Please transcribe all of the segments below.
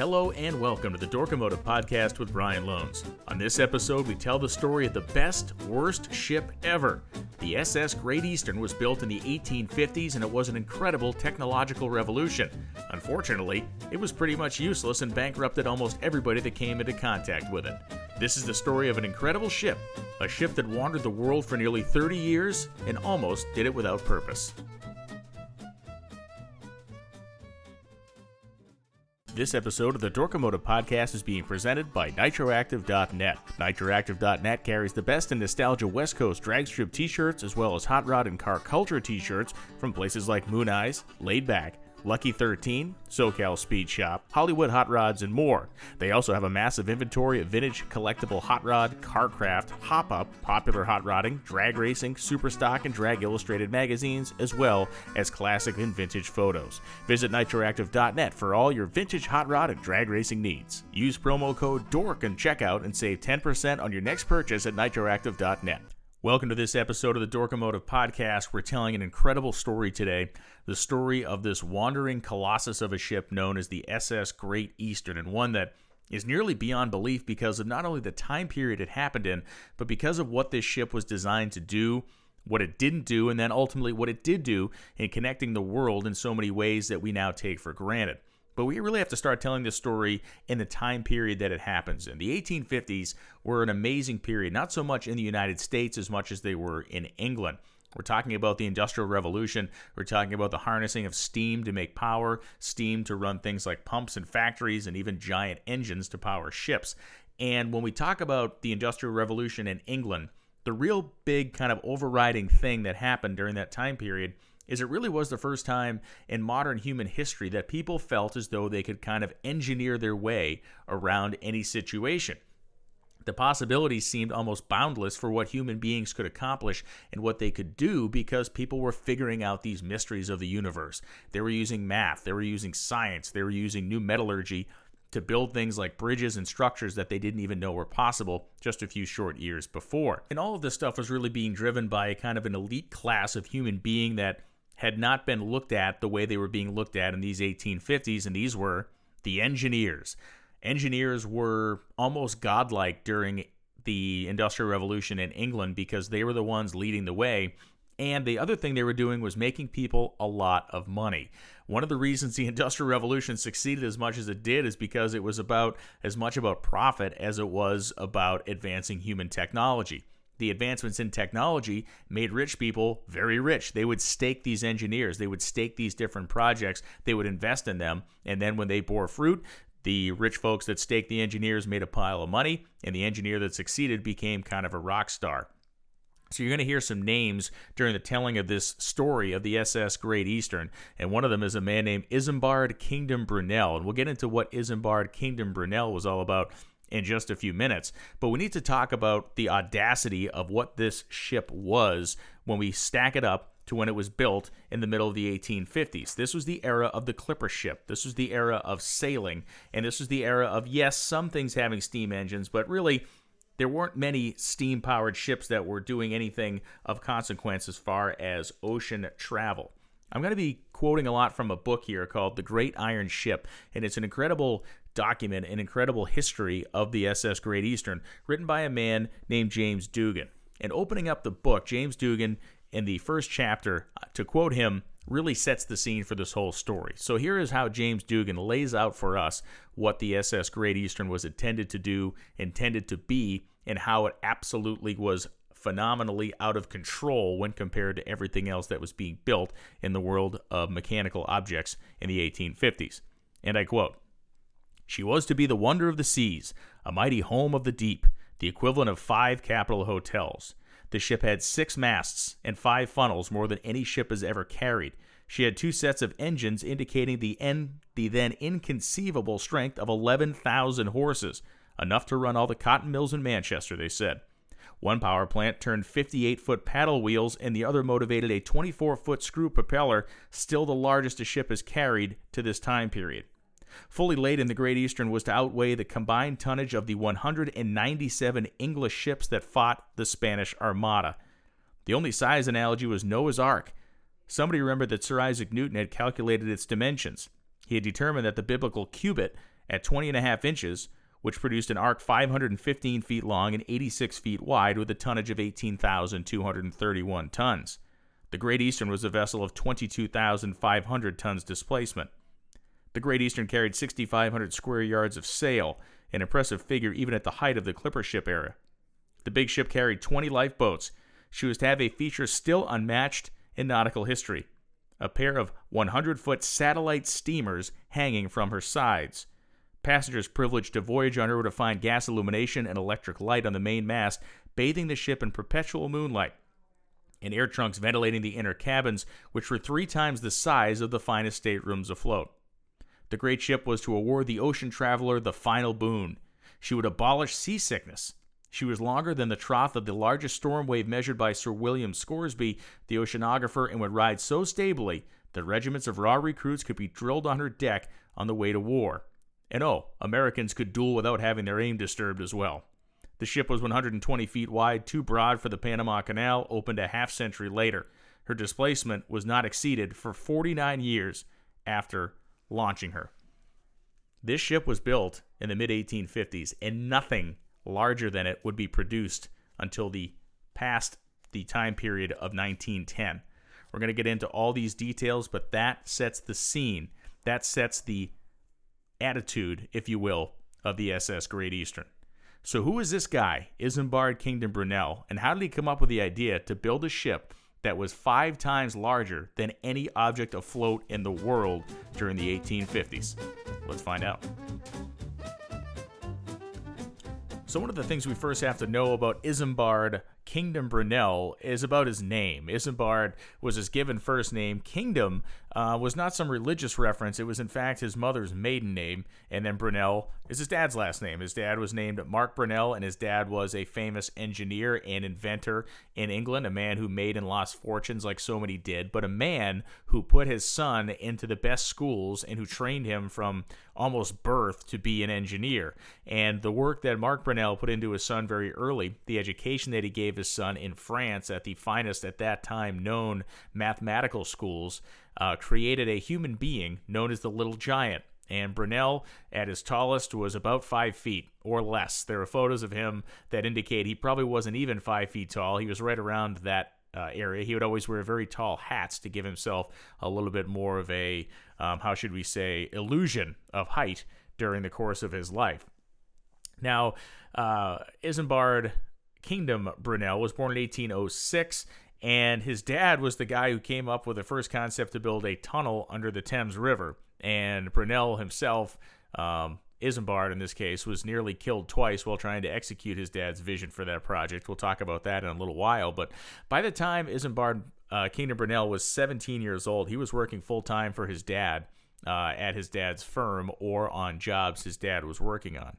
Hello and welcome to the Dorkomotive Podcast with Brian Lohnes. On this episode, we tell the story of the best, worst ship ever. The SS Great Eastern was built in the 1850s and it was an incredible technological revolution. Unfortunately, it was pretty much useless and bankrupted almost everybody that came into contact with it. This is the story of an incredible ship, a ship that wandered the world for nearly 30 years and almost did it without purpose. This episode of the Dorkomotive Podcast is being presented by Nitroactive.net. Nitroactive.net carries the best in nostalgia West Coast dragstrip t shirts as well as hot rod and car culture t shirts from places like Moon Eyes, Laid Back, Lucky 13, SoCal Speed Shop, Hollywood Hot Rods, and more. They also have a massive inventory of vintage collectible hot rod, car craft, hop up, popular hot rodding, drag racing, super stock, and drag illustrated magazines, as well as classic and vintage photos. Visit nitroactive.net for all your vintage hot rod and drag racing needs. Use promo code DORK and checkout and save 10% on your next purchase at nitroactive.net. Welcome to this episode of the Dorkomotive Podcast. We're telling an incredible story today the story of this wandering colossus of a ship known as the SS Great Eastern, and one that is nearly beyond belief because of not only the time period it happened in, but because of what this ship was designed to do, what it didn't do, and then ultimately what it did do in connecting the world in so many ways that we now take for granted. But we really have to start telling this story in the time period that it happens in. The 1850s were an amazing period, not so much in the United States as much as they were in England. We're talking about the Industrial Revolution. We're talking about the harnessing of steam to make power, steam to run things like pumps and factories, and even giant engines to power ships. And when we talk about the Industrial Revolution in England, the real big kind of overriding thing that happened during that time period is it really was the first time in modern human history that people felt as though they could kind of engineer their way around any situation. The possibilities seemed almost boundless for what human beings could accomplish and what they could do because people were figuring out these mysteries of the universe. They were using math, they were using science, they were using new metallurgy to build things like bridges and structures that they didn't even know were possible just a few short years before. And all of this stuff was really being driven by a kind of an elite class of human being that had not been looked at the way they were being looked at in these 1850s, and these were the engineers. Engineers were almost godlike during the Industrial Revolution in England because they were the ones leading the way. And the other thing they were doing was making people a lot of money. One of the reasons the Industrial Revolution succeeded as much as it did is because it was about as much about profit as it was about advancing human technology the advancements in technology made rich people very rich. They would stake these engineers, they would stake these different projects, they would invest in them, and then when they bore fruit, the rich folks that staked the engineers made a pile of money, and the engineer that succeeded became kind of a rock star. So you're going to hear some names during the telling of this story of the SS Great Eastern, and one of them is a man named Isambard Kingdom Brunel, and we'll get into what Isambard Kingdom Brunel was all about in just a few minutes. But we need to talk about the audacity of what this ship was when we stack it up to when it was built in the middle of the 1850s. This was the era of the clipper ship. This was the era of sailing. And this was the era of, yes, some things having steam engines, but really, there weren't many steam powered ships that were doing anything of consequence as far as ocean travel. I'm going to be quoting a lot from a book here called The Great Iron Ship, and it's an incredible document an incredible history of the SS Great Eastern, written by a man named James Dugan. And opening up the book, James Dugan, in the first chapter, uh, to quote him, really sets the scene for this whole story. So here is how James Dugan lays out for us what the SS Great Eastern was intended to do, intended to be, and how it absolutely was phenomenally out of control when compared to everything else that was being built in the world of mechanical objects in the 1850s. And I quote she was to be the wonder of the seas, a mighty home of the deep, the equivalent of five capital hotels. The ship had six masts and five funnels, more than any ship has ever carried. She had two sets of engines indicating the, en- the then inconceivable strength of 11,000 horses, enough to run all the cotton mills in Manchester, they said. One power plant turned 58 foot paddle wheels, and the other motivated a 24 foot screw propeller, still the largest a ship has carried to this time period. Fully laden, the Great Eastern was to outweigh the combined tonnage of the 197 English ships that fought the Spanish Armada. The only size analogy was Noah's Ark. Somebody remembered that Sir Isaac Newton had calculated its dimensions. He had determined that the biblical cubit, at 20 and a half inches, which produced an ark 515 feet long and 86 feet wide with a tonnage of 18,231 tons. The Great Eastern was a vessel of 22,500 tons displacement. The Great Eastern carried 6,500 square yards of sail, an impressive figure even at the height of the clipper ship era. The big ship carried 20 lifeboats. She was to have a feature still unmatched in nautical history a pair of 100 foot satellite steamers hanging from her sides. Passengers privileged to voyage under were to find gas illumination and electric light on the main mast, bathing the ship in perpetual moonlight, and air trunks ventilating the inner cabins, which were three times the size of the finest staterooms afloat. The great ship was to award the ocean traveler the final boon. She would abolish seasickness she was longer than the trough of the largest storm wave measured by Sir William Scoresby, the oceanographer, and would ride so stably that regiments of raw recruits could be drilled on her deck on the way to war. And oh, Americans could duel without having their aim disturbed as well. The ship was 120 feet wide, too broad for the Panama Canal, opened a half century later. Her displacement was not exceeded for 49 years after launching her. This ship was built in the mid 1850s, and nothing larger than it would be produced until the past the time period of 1910. We're going to get into all these details, but that sets the scene. That sets the attitude, if you will, of the SS Great Eastern. So, who is this guy, Isambard Kingdom Brunel, and how did he come up with the idea to build a ship that was five times larger than any object afloat in the world during the 1850s? Let's find out. So, one of the things we first have to know about Isambard Kingdom Brunel is about his name. Isambard was his given first name. Kingdom uh, was not some religious reference. It was, in fact, his mother's maiden name. And then Brunel is his dad's last name. His dad was named Mark Brunel, and his dad was a famous engineer and inventor in England, a man who made and lost fortunes like so many did, but a man who put his son into the best schools and who trained him from almost birth to be an engineer. And the work that Mark Brunel put into his son very early, the education that he gave his son in France at the finest at that time known mathematical schools, uh, created a human being known as the Little Giant. And Brunel, at his tallest, was about five feet or less. There are photos of him that indicate he probably wasn't even five feet tall. He was right around that uh, area. He would always wear very tall hats to give himself a little bit more of a, um, how should we say, illusion of height during the course of his life. Now, uh, Isambard Kingdom Brunel was born in 1806, and his dad was the guy who came up with the first concept to build a tunnel under the Thames River. And Brunel himself, um, Isambard in this case, was nearly killed twice while trying to execute his dad's vision for that project. We'll talk about that in a little while. But by the time Isambard uh, Kingdom Brunel was 17 years old, he was working full time for his dad uh, at his dad's firm or on jobs his dad was working on.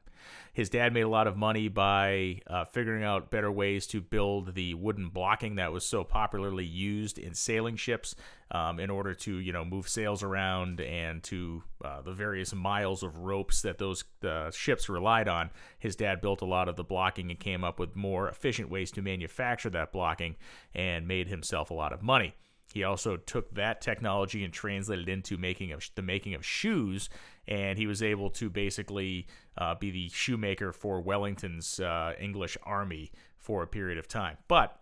His dad made a lot of money by uh, figuring out better ways to build the wooden blocking that was so popularly used in sailing ships um, in order to, you know, move sails around and to uh, the various miles of ropes that those uh, ships relied on. His dad built a lot of the blocking and came up with more efficient ways to manufacture that blocking and made himself a lot of money. He also took that technology and translated it into making of the making of shoes, and he was able to basically uh, be the shoemaker for Wellington's uh, English army for a period of time. But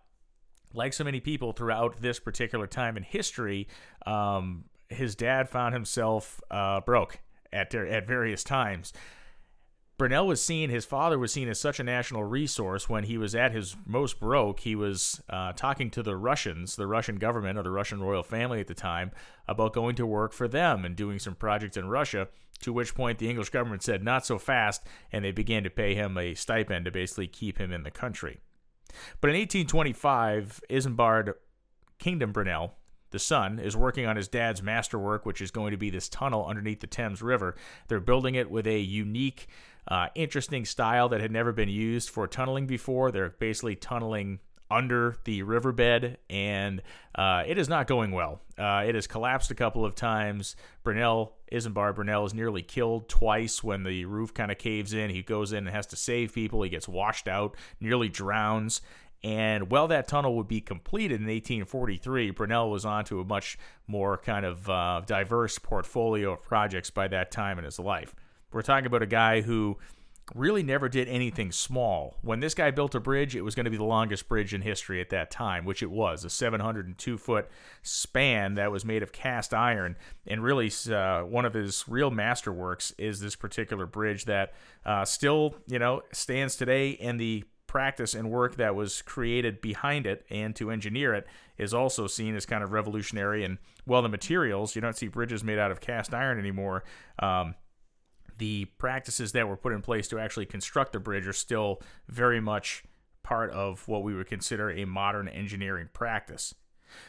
like so many people throughout this particular time in history, um, his dad found himself uh, broke at at various times. Brunel was seen, his father was seen as such a national resource when he was at his most broke. He was uh, talking to the Russians, the Russian government or the Russian royal family at the time, about going to work for them and doing some projects in Russia. To which point the English government said, not so fast, and they began to pay him a stipend to basically keep him in the country. But in 1825, Isambard Kingdom Brunel, the son, is working on his dad's masterwork, which is going to be this tunnel underneath the Thames River. They're building it with a unique uh, interesting style that had never been used for tunneling before. They're basically tunneling under the riverbed, and uh, it is not going well. Uh, it has collapsed a couple of times. Brunel, Isambard Brunel, is nearly killed twice when the roof kind of caves in. He goes in and has to save people. He gets washed out, nearly drowns. And while that tunnel would be completed in 1843, Brunel was on to a much more kind of uh, diverse portfolio of projects by that time in his life. We're talking about a guy who really never did anything small. When this guy built a bridge, it was going to be the longest bridge in history at that time, which it was a 702 foot span that was made of cast iron. And really, uh, one of his real masterworks is this particular bridge that uh, still, you know, stands today. And the practice and work that was created behind it and to engineer it is also seen as kind of revolutionary. And well, the materials, you don't see bridges made out of cast iron anymore. Um, the practices that were put in place to actually construct the bridge are still very much part of what we would consider a modern engineering practice.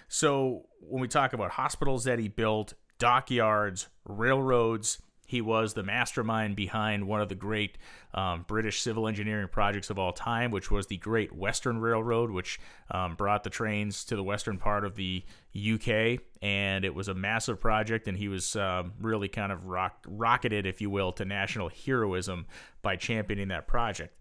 So, when we talk about hospitals that he built, dockyards, railroads, he was the mastermind behind one of the great um, British civil engineering projects of all time, which was the Great Western Railroad, which um, brought the trains to the western part of the UK. And it was a massive project, and he was um, really kind of rock- rocketed, if you will, to national heroism by championing that project.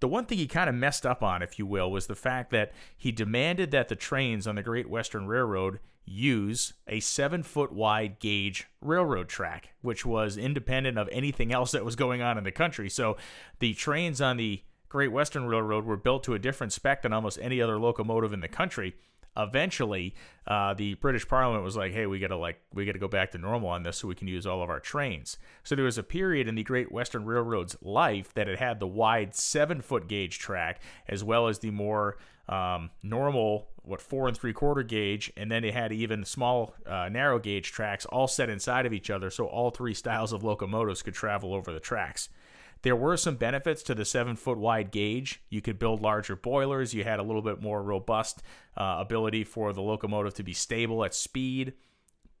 The one thing he kind of messed up on, if you will, was the fact that he demanded that the trains on the Great Western Railroad use a seven foot wide gauge railroad track, which was independent of anything else that was going on in the country. So the trains on the Great Western Railroad were built to a different spec than almost any other locomotive in the country. Eventually, uh, the British Parliament was like, "Hey, we gotta like we gotta go back to normal on this, so we can use all of our trains." So there was a period in the Great Western Railroad's life that it had the wide seven foot gauge track, as well as the more um, normal what four and three quarter gauge, and then it had even small uh, narrow gauge tracks all set inside of each other, so all three styles of locomotives could travel over the tracks. There were some benefits to the seven foot wide gauge. You could build larger boilers. You had a little bit more robust uh, ability for the locomotive to be stable at speed.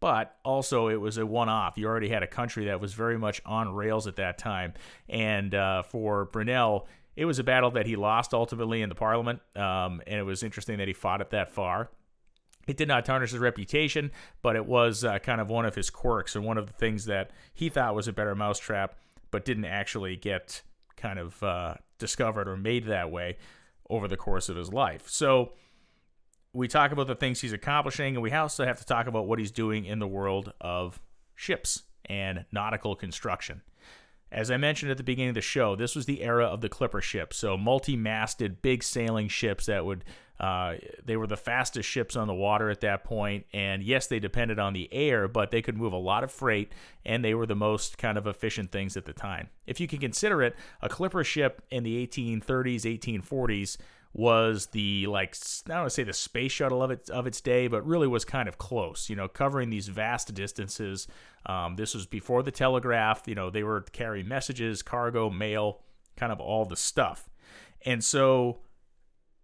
But also, it was a one off. You already had a country that was very much on rails at that time. And uh, for Brunel, it was a battle that he lost ultimately in the parliament, um, and it was interesting that he fought it that far. It did not tarnish his reputation, but it was uh, kind of one of his quirks and one of the things that he thought was a better mousetrap, but didn't actually get kind of uh, discovered or made that way over the course of his life. So we talk about the things he's accomplishing, and we also have to talk about what he's doing in the world of ships and nautical construction. As I mentioned at the beginning of the show, this was the era of the clipper ship. So multi-masted, big sailing ships that would uh, they were the fastest ships on the water at that point, and yes, they depended on the air, but they could move a lot of freight, and they were the most kind of efficient things at the time. If you can consider it, a clipper ship in the 1830s, 1840s was the like I don't want to say the space shuttle of its of its day, but really was kind of close. You know, covering these vast distances. Um, this was before the telegraph. You know, they were carrying messages, cargo, mail, kind of all the stuff. And so,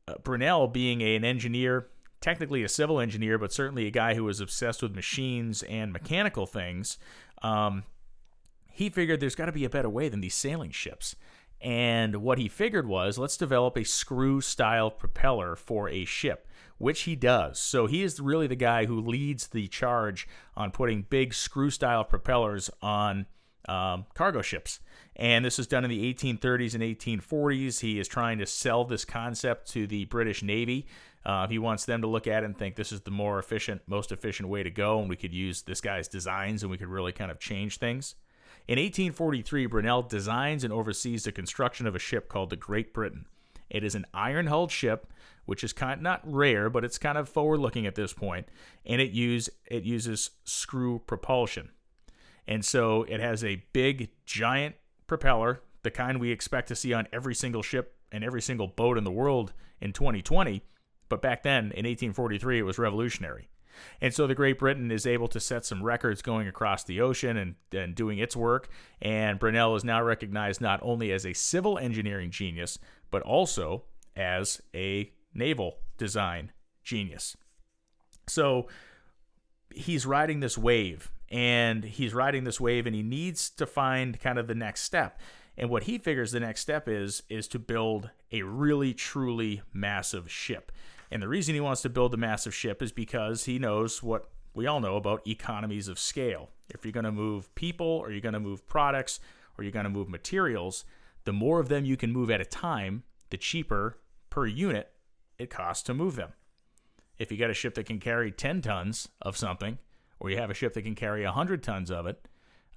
uh, Brunel, being a, an engineer, technically a civil engineer, but certainly a guy who was obsessed with machines and mechanical things, um, he figured there's got to be a better way than these sailing ships. And what he figured was let's develop a screw style propeller for a ship, which he does. So he is really the guy who leads the charge on putting big screw style propellers on um, cargo ships. And this is done in the 1830s and 1840s. He is trying to sell this concept to the British Navy. Uh, he wants them to look at it and think this is the more efficient, most efficient way to go, and we could use this guy's designs and we could really kind of change things. In 1843, Brunel designs and oversees the construction of a ship called the Great Britain. It is an iron hulled ship, which is kind of not rare, but it's kind of forward looking at this point, and it use it uses screw propulsion. And so it has a big giant propeller, the kind we expect to see on every single ship and every single boat in the world in 2020, but back then in 1843 it was revolutionary. And so the Great Britain is able to set some records going across the ocean and, and doing its work. And Brunel is now recognized not only as a civil engineering genius, but also as a naval design genius. So he's riding this wave and he's riding this wave and he needs to find kind of the next step. And what he figures the next step is is to build a really truly massive ship. And the reason he wants to build a massive ship is because he knows what we all know about economies of scale. If you're going to move people or you're going to move products or you're going to move materials, the more of them you can move at a time, the cheaper per unit it costs to move them. If you got a ship that can carry 10 tons of something, or you have a ship that can carry 100 tons of it,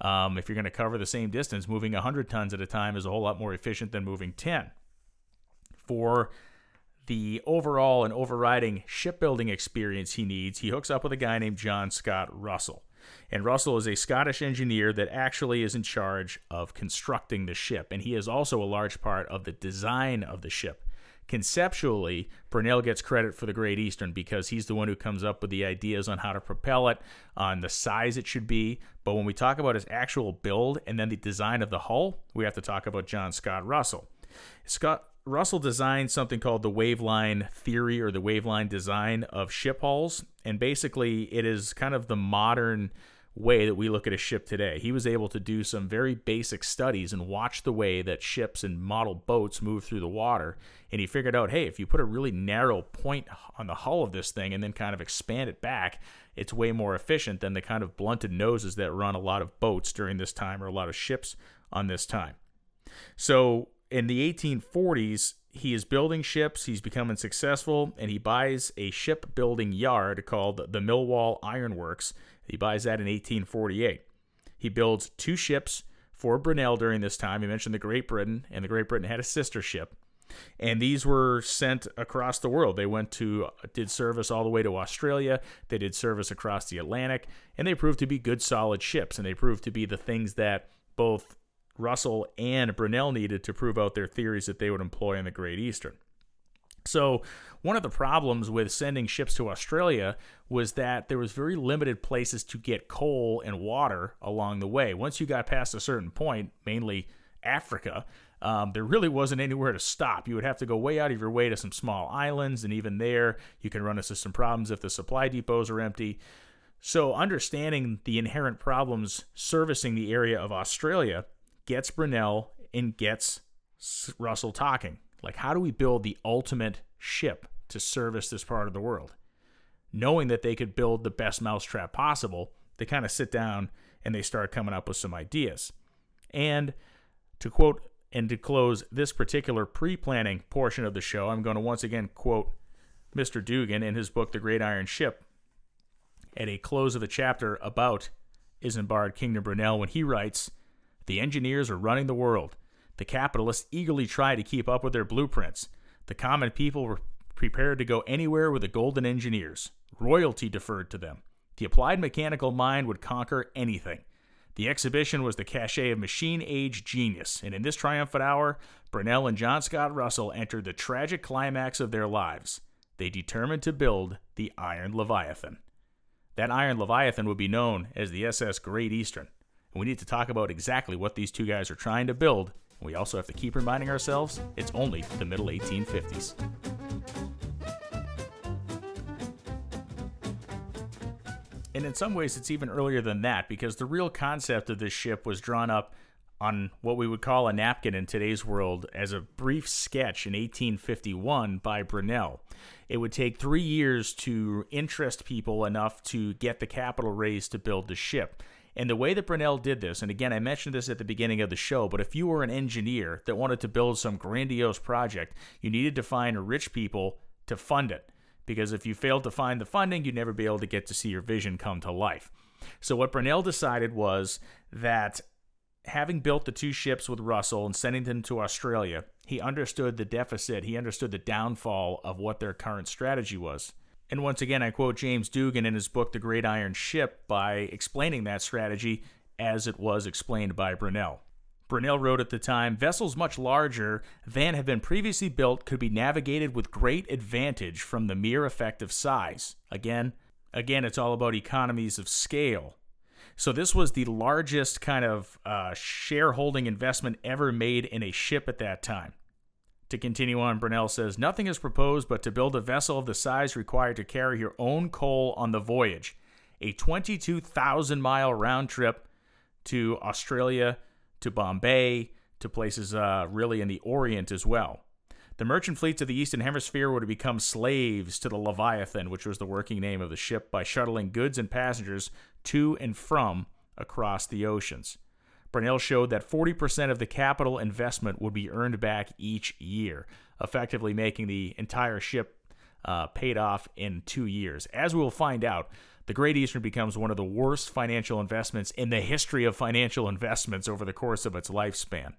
Um, if you're going to cover the same distance, moving 100 tons at a time is a whole lot more efficient than moving 10. For the overall and overriding shipbuilding experience he needs, he hooks up with a guy named John Scott Russell. And Russell is a Scottish engineer that actually is in charge of constructing the ship, and he is also a large part of the design of the ship. Conceptually, Brunel gets credit for the Great Eastern because he's the one who comes up with the ideas on how to propel it, on the size it should be. But when we talk about his actual build and then the design of the hull, we have to talk about John Scott Russell. Scott Russell designed something called the waveline theory or the waveline design of ship hulls. And basically, it is kind of the modern way that we look at a ship today. He was able to do some very basic studies and watch the way that ships and model boats move through the water. And he figured out hey, if you put a really narrow point on the hull of this thing and then kind of expand it back, it's way more efficient than the kind of blunted noses that run a lot of boats during this time or a lot of ships on this time. So in the 1840s, he is building ships, he's becoming successful, and he buys a shipbuilding yard called the Millwall Iron Works. He buys that in 1848. He builds two ships for Brunel during this time. He mentioned the Great Britain, and the Great Britain had a sister ship. And these were sent across the world. They went to, did service all the way to Australia. They did service across the Atlantic, and they proved to be good, solid ships. And they proved to be the things that both Russell and Brunel needed to prove out their theories that they would employ in the Great Eastern. So, one of the problems with sending ships to Australia was that there was very limited places to get coal and water along the way. Once you got past a certain point, mainly Africa, um, there really wasn't anywhere to stop. You would have to go way out of your way to some small islands, and even there, you can run into some problems if the supply depots are empty. So, understanding the inherent problems servicing the area of Australia gets Brunel and gets Russell talking. Like, how do we build the ultimate ship to service this part of the world? Knowing that they could build the best mousetrap possible, they kind of sit down and they start coming up with some ideas. And to quote and to close this particular pre planning portion of the show, I'm going to once again quote Mr. Dugan in his book, The Great Iron Ship, at a close of the chapter about Isambard Kingdom Brunel when he writes, the engineers are running the world. The capitalists eagerly try to keep up with their blueprints. The common people were prepared to go anywhere with the golden engineers. Royalty deferred to them. The applied mechanical mind would conquer anything. The exhibition was the cachet of machine age genius, and in this triumphant hour, Brunel and John Scott Russell entered the tragic climax of their lives. They determined to build the Iron Leviathan. That Iron Leviathan would be known as the SS Great Eastern. And we need to talk about exactly what these two guys are trying to build. And We also have to keep reminding ourselves it's only the middle 1850s. And in some ways, it's even earlier than that because the real concept of this ship was drawn up on what we would call a napkin in today's world as a brief sketch in 1851 by Brunel. It would take three years to interest people enough to get the capital raised to build the ship. And the way that Brunel did this, and again, I mentioned this at the beginning of the show, but if you were an engineer that wanted to build some grandiose project, you needed to find rich people to fund it. Because if you failed to find the funding, you'd never be able to get to see your vision come to life. So, what Brunel decided was that having built the two ships with Russell and sending them to Australia, he understood the deficit, he understood the downfall of what their current strategy was. And once again, I quote James Dugan in his book, The Great Iron Ship, by explaining that strategy as it was explained by Brunel. Brunel wrote at the time Vessels much larger than have been previously built could be navigated with great advantage from the mere effect of size. Again, again, it's all about economies of scale. So this was the largest kind of uh, shareholding investment ever made in a ship at that time. To continue on, Brunel says Nothing is proposed but to build a vessel of the size required to carry your own coal on the voyage. A 22,000 mile round trip to Australia, to Bombay, to places uh, really in the Orient as well. The merchant fleets of the Eastern Hemisphere were to become slaves to the Leviathan, which was the working name of the ship, by shuttling goods and passengers to and from across the oceans. Brunel showed that 40% of the capital investment would be earned back each year, effectively making the entire ship uh, paid off in two years. As we will find out, the Great Eastern becomes one of the worst financial investments in the history of financial investments over the course of its lifespan.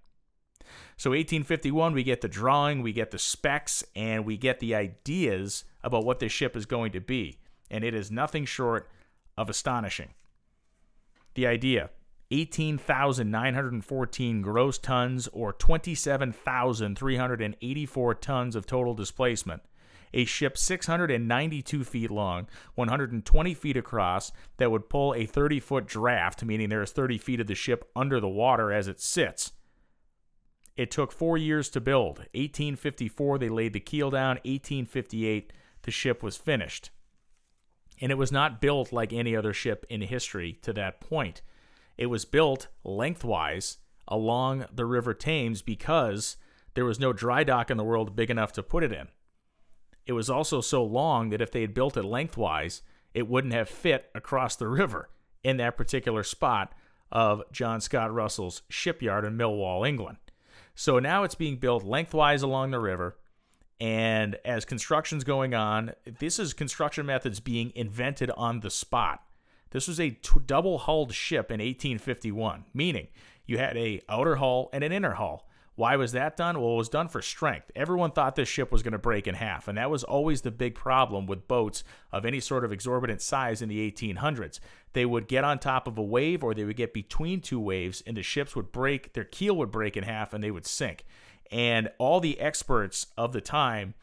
So 1851, we get the drawing, we get the specs, and we get the ideas about what this ship is going to be. And it is nothing short of astonishing. The idea 18,914 gross tons or 27,384 tons of total displacement. A ship 692 feet long, 120 feet across, that would pull a 30 foot draft, meaning there is 30 feet of the ship under the water as it sits. It took four years to build. 1854, they laid the keel down. 1858, the ship was finished. And it was not built like any other ship in history to that point. It was built lengthwise along the River Thames because there was no dry dock in the world big enough to put it in. It was also so long that if they had built it lengthwise, it wouldn't have fit across the river in that particular spot of John Scott Russell's shipyard in Millwall, England. So now it's being built lengthwise along the river. And as construction's going on, this is construction methods being invented on the spot. This was a t- double hulled ship in 1851, meaning you had a outer hull and an inner hull. Why was that done? Well, it was done for strength. Everyone thought this ship was going to break in half, and that was always the big problem with boats of any sort of exorbitant size in the 1800s. They would get on top of a wave or they would get between two waves, and the ships would break, their keel would break in half, and they would sink. And all the experts of the time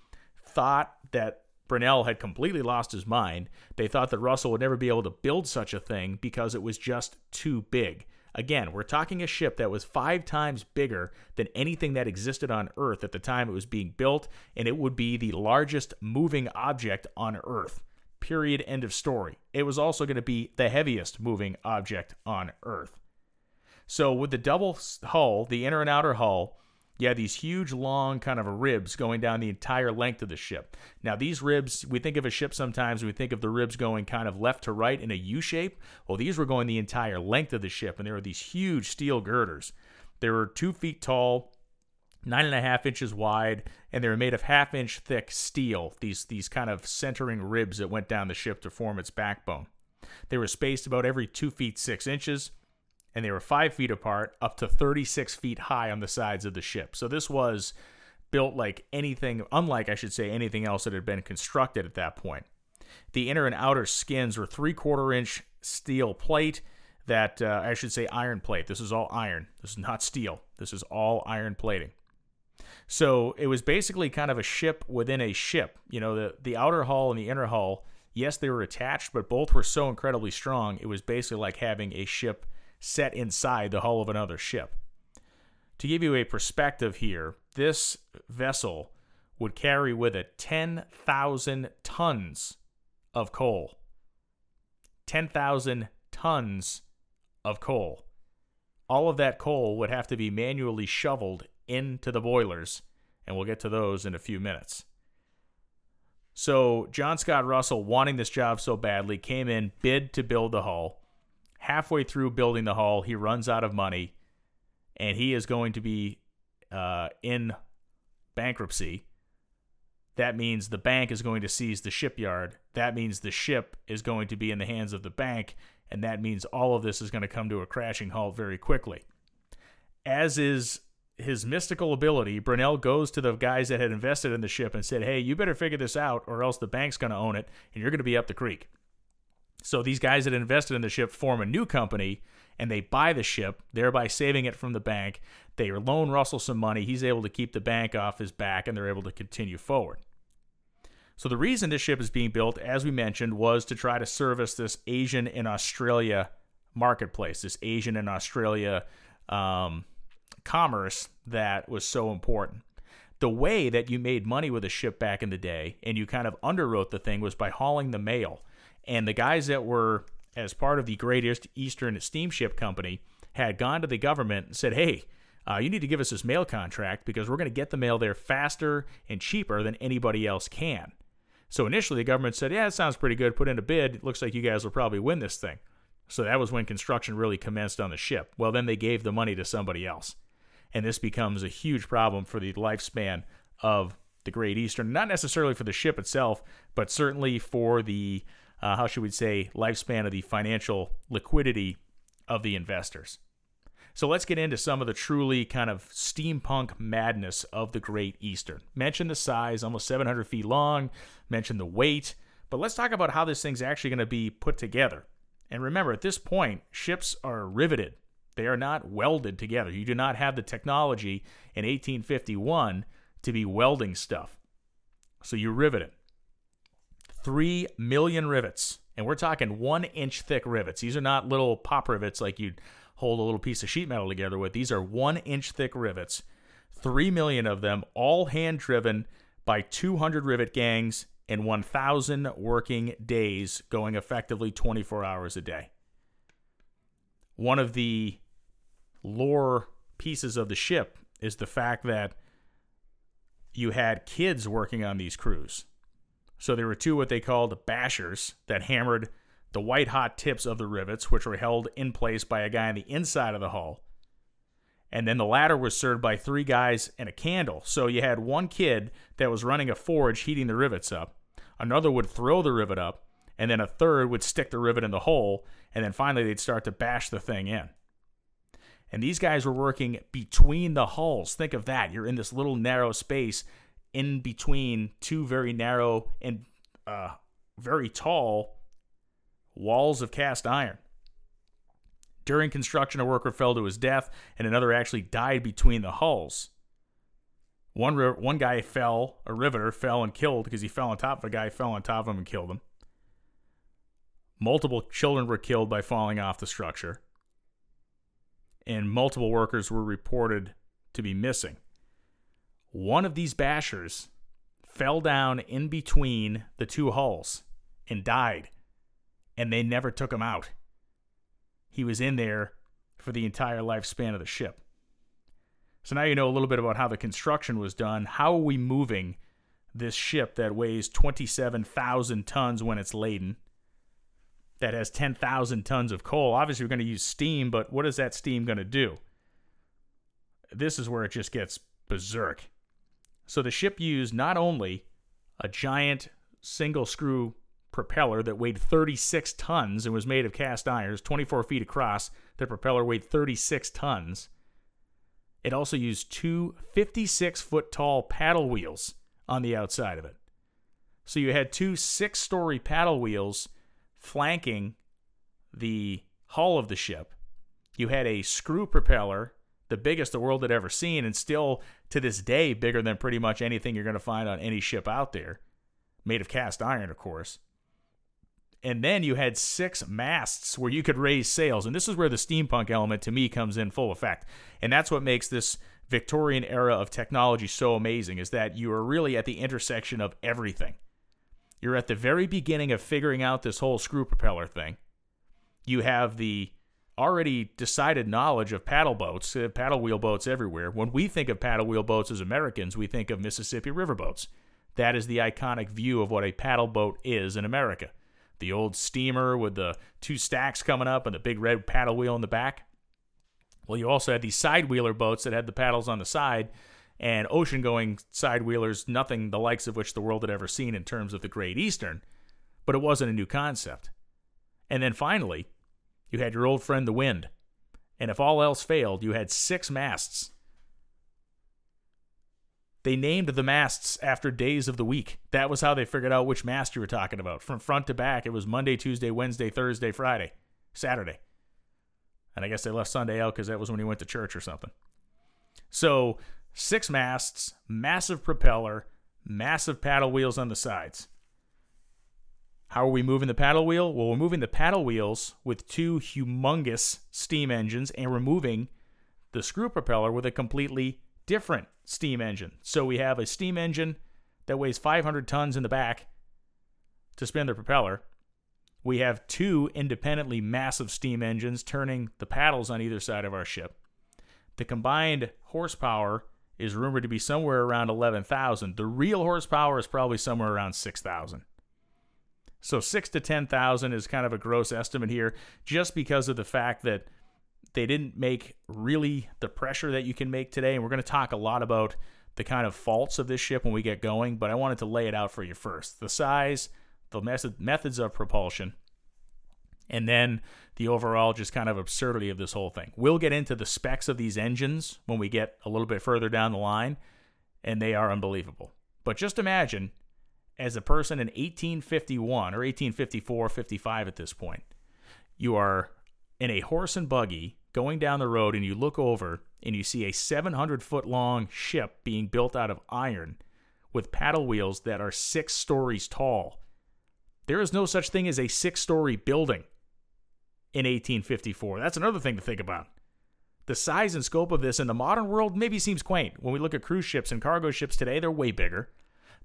thought that Brunel had completely lost his mind. They thought that Russell would never be able to build such a thing because it was just too big. Again, we're talking a ship that was five times bigger than anything that existed on Earth at the time it was being built, and it would be the largest moving object on Earth. Period. End of story. It was also going to be the heaviest moving object on Earth. So, with the double hull, the inner and outer hull, you had these huge, long kind of ribs going down the entire length of the ship. Now, these ribs, we think of a ship sometimes, we think of the ribs going kind of left to right in a U shape. Well, these were going the entire length of the ship, and there were these huge steel girders. They were two feet tall, nine and a half inches wide, and they were made of half inch thick steel, these, these kind of centering ribs that went down the ship to form its backbone. They were spaced about every two feet six inches and they were five feet apart, up to 36 feet high on the sides of the ship. So this was built like anything, unlike, I should say, anything else that had been constructed at that point. The inner and outer skins were three quarter inch steel plate that, uh, I should say, iron plate. This is all iron. This is not steel. This is all iron plating. So it was basically kind of a ship within a ship. You know, the, the outer hull and the inner hull, yes, they were attached, but both were so incredibly strong. It was basically like having a ship set inside the hull of another ship. To give you a perspective here, this vessel would carry with it 10,000 tons of coal. 10,000 tons of coal. All of that coal would have to be manually shoveled into the boilers, and we'll get to those in a few minutes. So, John Scott Russell, wanting this job so badly, came in, bid to build the hull halfway through building the hull, he runs out of money, and he is going to be uh, in bankruptcy. That means the bank is going to seize the shipyard. That means the ship is going to be in the hands of the bank, and that means all of this is going to come to a crashing halt very quickly. As is his mystical ability, Brunel goes to the guys that had invested in the ship and said, Hey, you better figure this out, or else the bank's going to own it, and you're going to be up the creek. So these guys that invested in the ship form a new company and they buy the ship, thereby saving it from the bank. They loan Russell some money. He's able to keep the bank off his back and they're able to continue forward. So the reason this ship is being built, as we mentioned, was to try to service this Asian and Australia marketplace, this Asian and Australia um, commerce that was so important. The way that you made money with a ship back in the day, and you kind of underwrote the thing, was by hauling the mail. And the guys that were, as part of the Great Eastern Steamship Company, had gone to the government and said, hey, uh, you need to give us this mail contract because we're going to get the mail there faster and cheaper than anybody else can. So initially, the government said, yeah, it sounds pretty good. Put in a bid. It looks like you guys will probably win this thing. So that was when construction really commenced on the ship. Well, then they gave the money to somebody else. And this becomes a huge problem for the lifespan of the Great Eastern. Not necessarily for the ship itself, but certainly for the uh, how should we say, lifespan of the financial liquidity of the investors. So let's get into some of the truly kind of steampunk madness of the Great Eastern. Mention the size, almost 700 feet long, mention the weight, but let's talk about how this thing's actually going to be put together. And remember, at this point, ships are riveted. They are not welded together. You do not have the technology in 1851 to be welding stuff. So you rivet it. Three million rivets. And we're talking one inch thick rivets. These are not little pop rivets like you'd hold a little piece of sheet metal together with. These are one inch thick rivets. Three million of them, all hand driven by 200 rivet gangs in 1,000 working days, going effectively 24 hours a day. One of the lore pieces of the ship is the fact that you had kids working on these crews. So there were two what they called bashers that hammered the white hot tips of the rivets, which were held in place by a guy on the inside of the hull. And then the ladder was served by three guys and a candle. So you had one kid that was running a forge heating the rivets up another would throw the rivet up, and then a third would stick the rivet in the hole, and then finally they'd start to bash the thing in. And these guys were working between the hulls. Think of that. You're in this little narrow space in between two very narrow and uh, very tall walls of cast iron. During construction, a worker fell to his death, and another actually died between the hulls. One one guy fell, a riveter fell and killed because he fell on top of a guy, fell on top of him and killed him. Multiple children were killed by falling off the structure, and multiple workers were reported to be missing. One of these bashers fell down in between the two hulls and died, and they never took him out. He was in there for the entire lifespan of the ship. So now you know a little bit about how the construction was done. How are we moving this ship that weighs 27,000 tons when it's laden? That has 10,000 tons of coal. Obviously, we're going to use steam, but what is that steam going to do? This is where it just gets berserk. So the ship used not only a giant single screw propeller that weighed 36 tons and was made of cast irons, 24 feet across. The propeller weighed 36 tons. It also used two 56 foot tall paddle wheels on the outside of it. So you had two six story paddle wheels flanking the hull of the ship. You had a screw propeller, the biggest the world had ever seen, and still to this day bigger than pretty much anything you're going to find on any ship out there, made of cast iron, of course. And then you had six masts where you could raise sails and this is where the steampunk element to me comes in full effect. And that's what makes this victorian era of technology so amazing is that you are really at the intersection of everything. You're at the very beginning of figuring out this whole screw propeller thing. You have the already decided knowledge of paddle boats uh, paddle wheel boats everywhere when we think of paddle wheel boats as americans we think of mississippi river boats that is the iconic view of what a paddle boat is in america the old steamer with the two stacks coming up and the big red paddle wheel in the back. Well, you also had these side wheeler boats that had the paddles on the side and ocean going side wheelers, nothing the likes of which the world had ever seen in terms of the Great Eastern, but it wasn't a new concept. And then finally, you had your old friend the wind. And if all else failed, you had six masts they named the masts after days of the week. That was how they figured out which mast you were talking about. From front to back, it was Monday, Tuesday, Wednesday, Thursday, Friday, Saturday. And I guess they left Sunday out because that was when he went to church or something. So, six masts, massive propeller, massive paddle wheels on the sides. How are we moving the paddle wheel? Well, we're moving the paddle wheels with two humongous steam engines and we're moving the screw propeller with a completely different steam engine. So we have a steam engine that weighs 500 tons in the back to spin the propeller. We have two independently massive steam engines turning the paddles on either side of our ship. The combined horsepower is rumored to be somewhere around 11,000. The real horsepower is probably somewhere around 6,000. So 6 to 10,000 is kind of a gross estimate here just because of the fact that they didn't make really the pressure that you can make today. And we're going to talk a lot about the kind of faults of this ship when we get going, but I wanted to lay it out for you first. The size, the method, methods of propulsion, and then the overall just kind of absurdity of this whole thing. We'll get into the specs of these engines when we get a little bit further down the line, and they are unbelievable. But just imagine, as a person in 1851 or 1854, 55 at this point, you are in a horse and buggy going down the road, and you look over and you see a 700 foot long ship being built out of iron with paddle wheels that are six stories tall. There is no such thing as a six story building in 1854. That's another thing to think about. The size and scope of this in the modern world maybe seems quaint. When we look at cruise ships and cargo ships today, they're way bigger.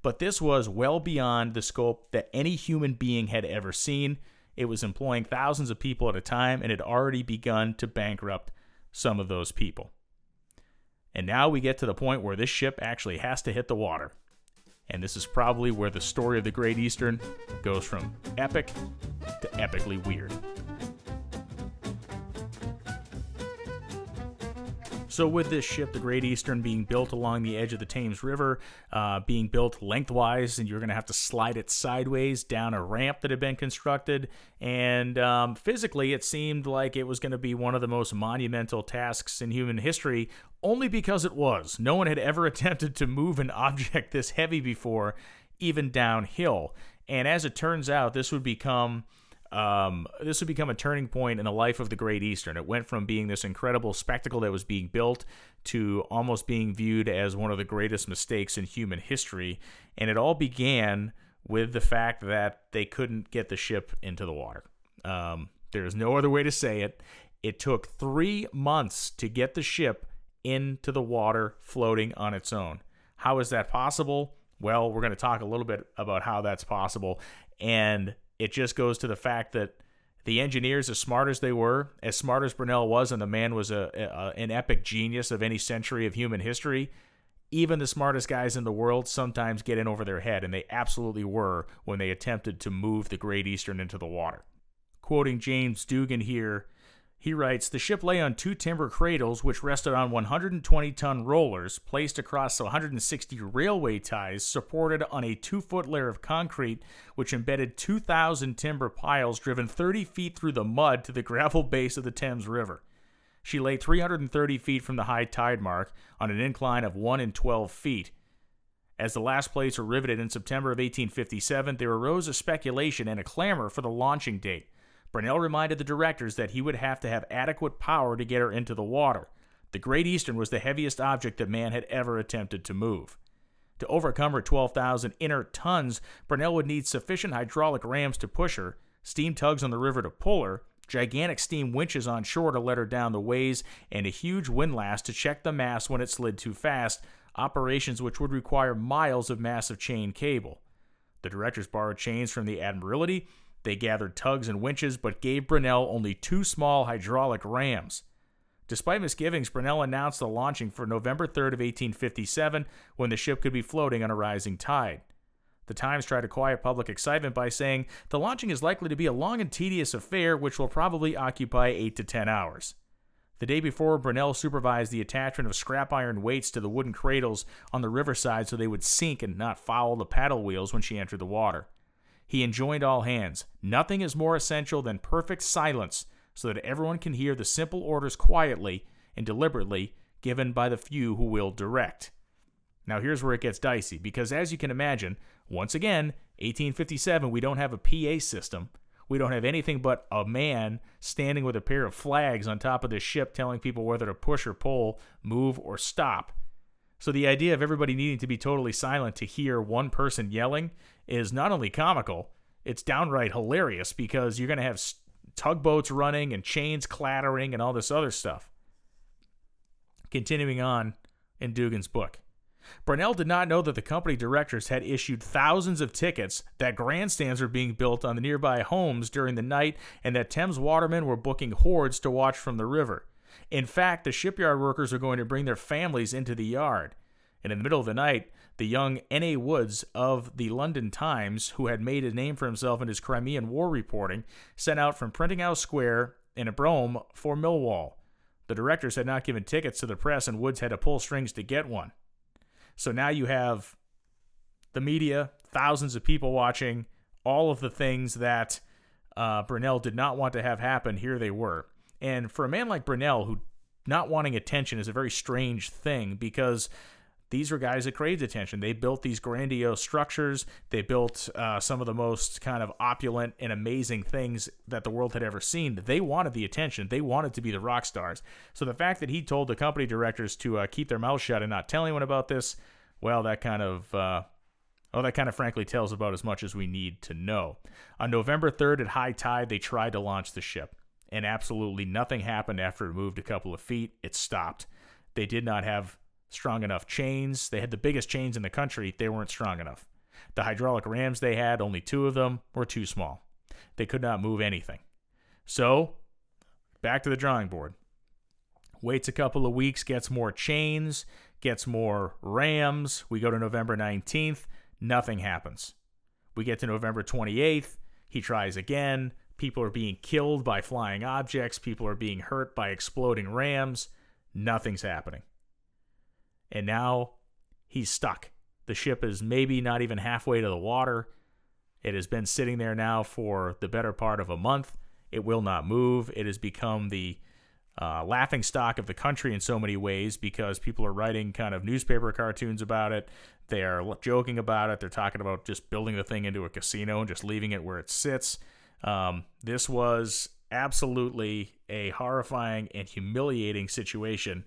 But this was well beyond the scope that any human being had ever seen. It was employing thousands of people at a time and had already begun to bankrupt some of those people. And now we get to the point where this ship actually has to hit the water. And this is probably where the story of the Great Eastern goes from epic to epically weird. So, with this ship, the Great Eastern, being built along the edge of the Thames River, uh, being built lengthwise, and you're going to have to slide it sideways down a ramp that had been constructed. And um, physically, it seemed like it was going to be one of the most monumental tasks in human history, only because it was. No one had ever attempted to move an object this heavy before, even downhill. And as it turns out, this would become um, this would become a turning point in the life of the Great Eastern. It went from being this incredible spectacle that was being built to almost being viewed as one of the greatest mistakes in human history. And it all began with the fact that they couldn't get the ship into the water. Um, there's no other way to say it. It took three months to get the ship into the water floating on its own. How is that possible? Well, we're going to talk a little bit about how that's possible. And it just goes to the fact that the engineers, as smart as they were, as smart as Brunel was, and the man was a, a, an epic genius of any century of human history, even the smartest guys in the world sometimes get in over their head, and they absolutely were when they attempted to move the Great Eastern into the water. Quoting James Dugan here, he writes The ship lay on two timber cradles, which rested on 120 ton rollers placed across 160 railway ties supported on a two foot layer of concrete, which embedded 2,000 timber piles driven 30 feet through the mud to the gravel base of the Thames River. She lay 330 feet from the high tide mark on an incline of 1 in 12 feet. As the last plates were riveted in September of 1857, there arose a speculation and a clamor for the launching date. Brunel reminded the directors that he would have to have adequate power to get her into the water. The Great Eastern was the heaviest object that man had ever attempted to move. To overcome her 12,000 inert tons, Brunel would need sufficient hydraulic rams to push her, steam tugs on the river to pull her, gigantic steam winches on shore to let her down the ways, and a huge windlass to check the mass when it slid too fast, operations which would require miles of massive chain cable. The directors borrowed chains from the Admiralty they gathered tugs and winches, but gave Brunel only two small hydraulic rams. Despite misgivings, Brunel announced the launching for November 3rd of 1857 when the ship could be floating on a rising tide. The Times tried to quiet public excitement by saying the launching is likely to be a long and tedious affair which will probably occupy 8 to 10 hours. The day before, Brunel supervised the attachment of scrap iron weights to the wooden cradles on the riverside so they would sink and not foul the paddle wheels when she entered the water. He enjoined all hands. Nothing is more essential than perfect silence so that everyone can hear the simple orders quietly and deliberately given by the few who will direct. Now, here's where it gets dicey because, as you can imagine, once again, 1857, we don't have a PA system. We don't have anything but a man standing with a pair of flags on top of the ship telling people whether to push or pull, move or stop. So the idea of everybody needing to be totally silent to hear one person yelling is not only comical, it's downright hilarious because you're going to have tugboats running and chains clattering and all this other stuff. Continuing on in Dugan's book. Brunel did not know that the company directors had issued thousands of tickets that grandstands were being built on the nearby homes during the night and that Thames watermen were booking hordes to watch from the river. In fact, the shipyard workers were going to bring their families into the yard. And in the middle of the night, the young N.A. Woods of the London Times, who had made a name for himself in his Crimean War reporting, sent out from Printing House Square in a brougham for Millwall. The directors had not given tickets to the press, and Woods had to pull strings to get one. So now you have the media, thousands of people watching, all of the things that uh, Brunel did not want to have happen, here they were. And for a man like Brunel, who not wanting attention is a very strange thing because these were guys that craved attention. They built these grandiose structures. They built uh, some of the most kind of opulent and amazing things that the world had ever seen. They wanted the attention. They wanted to be the rock stars. So the fact that he told the company directors to uh, keep their mouths shut and not tell anyone about this, well, that kind of. Uh, Oh, that kind of frankly tells about as much as we need to know. On November 3rd at high tide, they tried to launch the ship, and absolutely nothing happened after it moved a couple of feet. It stopped. They did not have strong enough chains. They had the biggest chains in the country. They weren't strong enough. The hydraulic rams they had, only two of them, were too small. They could not move anything. So, back to the drawing board. Waits a couple of weeks, gets more chains, gets more rams. We go to November 19th, nothing happens. We get to November 28th, he tries again. People are being killed by flying objects, people are being hurt by exploding rams. Nothing's happening and now he's stuck. The ship is maybe not even halfway to the water. It has been sitting there now for the better part of a month. It will not move. It has become the uh, laughing stock of the country in so many ways because people are writing kind of newspaper cartoons about it. They are joking about it. They're talking about just building the thing into a casino and just leaving it where it sits. Um, this was absolutely a horrifying and humiliating situation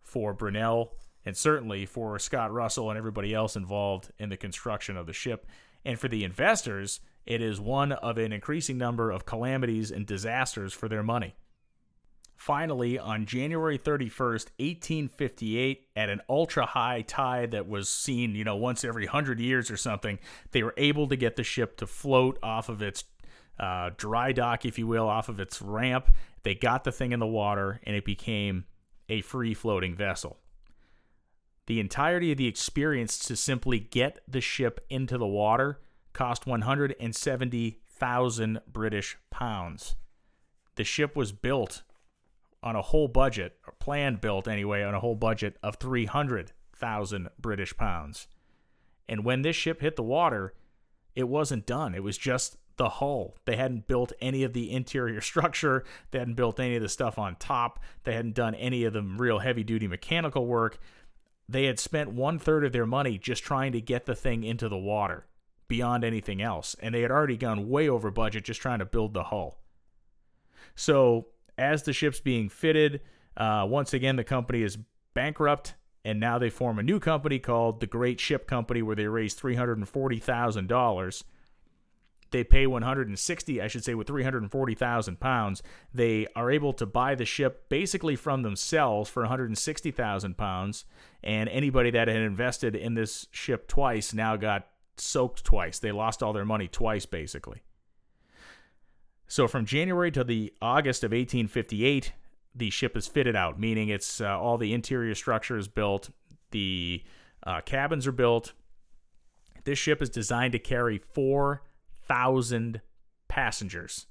for Brunel and certainly for Scott Russell and everybody else involved in the construction of the ship. And for the investors, it is one of an increasing number of calamities and disasters for their money. Finally, on January 31st, 1858, at an ultra high tide that was seen, you know, once every 100 years or something, they were able to get the ship to float off of its uh, dry dock, if you will, off of its ramp. They got the thing in the water and it became a free floating vessel the entirety of the experience to simply get the ship into the water cost 170,000 British pounds. The ship was built on a whole budget, or planned built anyway, on a whole budget of 300,000 British pounds. And when this ship hit the water, it wasn't done. It was just the hull. They hadn't built any of the interior structure. They hadn't built any of the stuff on top. They hadn't done any of the real heavy duty mechanical work they had spent one third of their money just trying to get the thing into the water beyond anything else. And they had already gone way over budget just trying to build the hull. So, as the ship's being fitted, uh, once again, the company is bankrupt. And now they form a new company called the Great Ship Company, where they raise $340,000 they pay 160 i should say with 340000 pounds they are able to buy the ship basically from themselves for 160000 pounds. And anybody that had invested in this ship twice now got soaked twice. They lost all their money twice basically. So from january to the august of 1858 the ship is fitted out meaning it's uh, all the interior structure is built the uh, cabins are built. This ship is designed to carry four 4,000 passengers.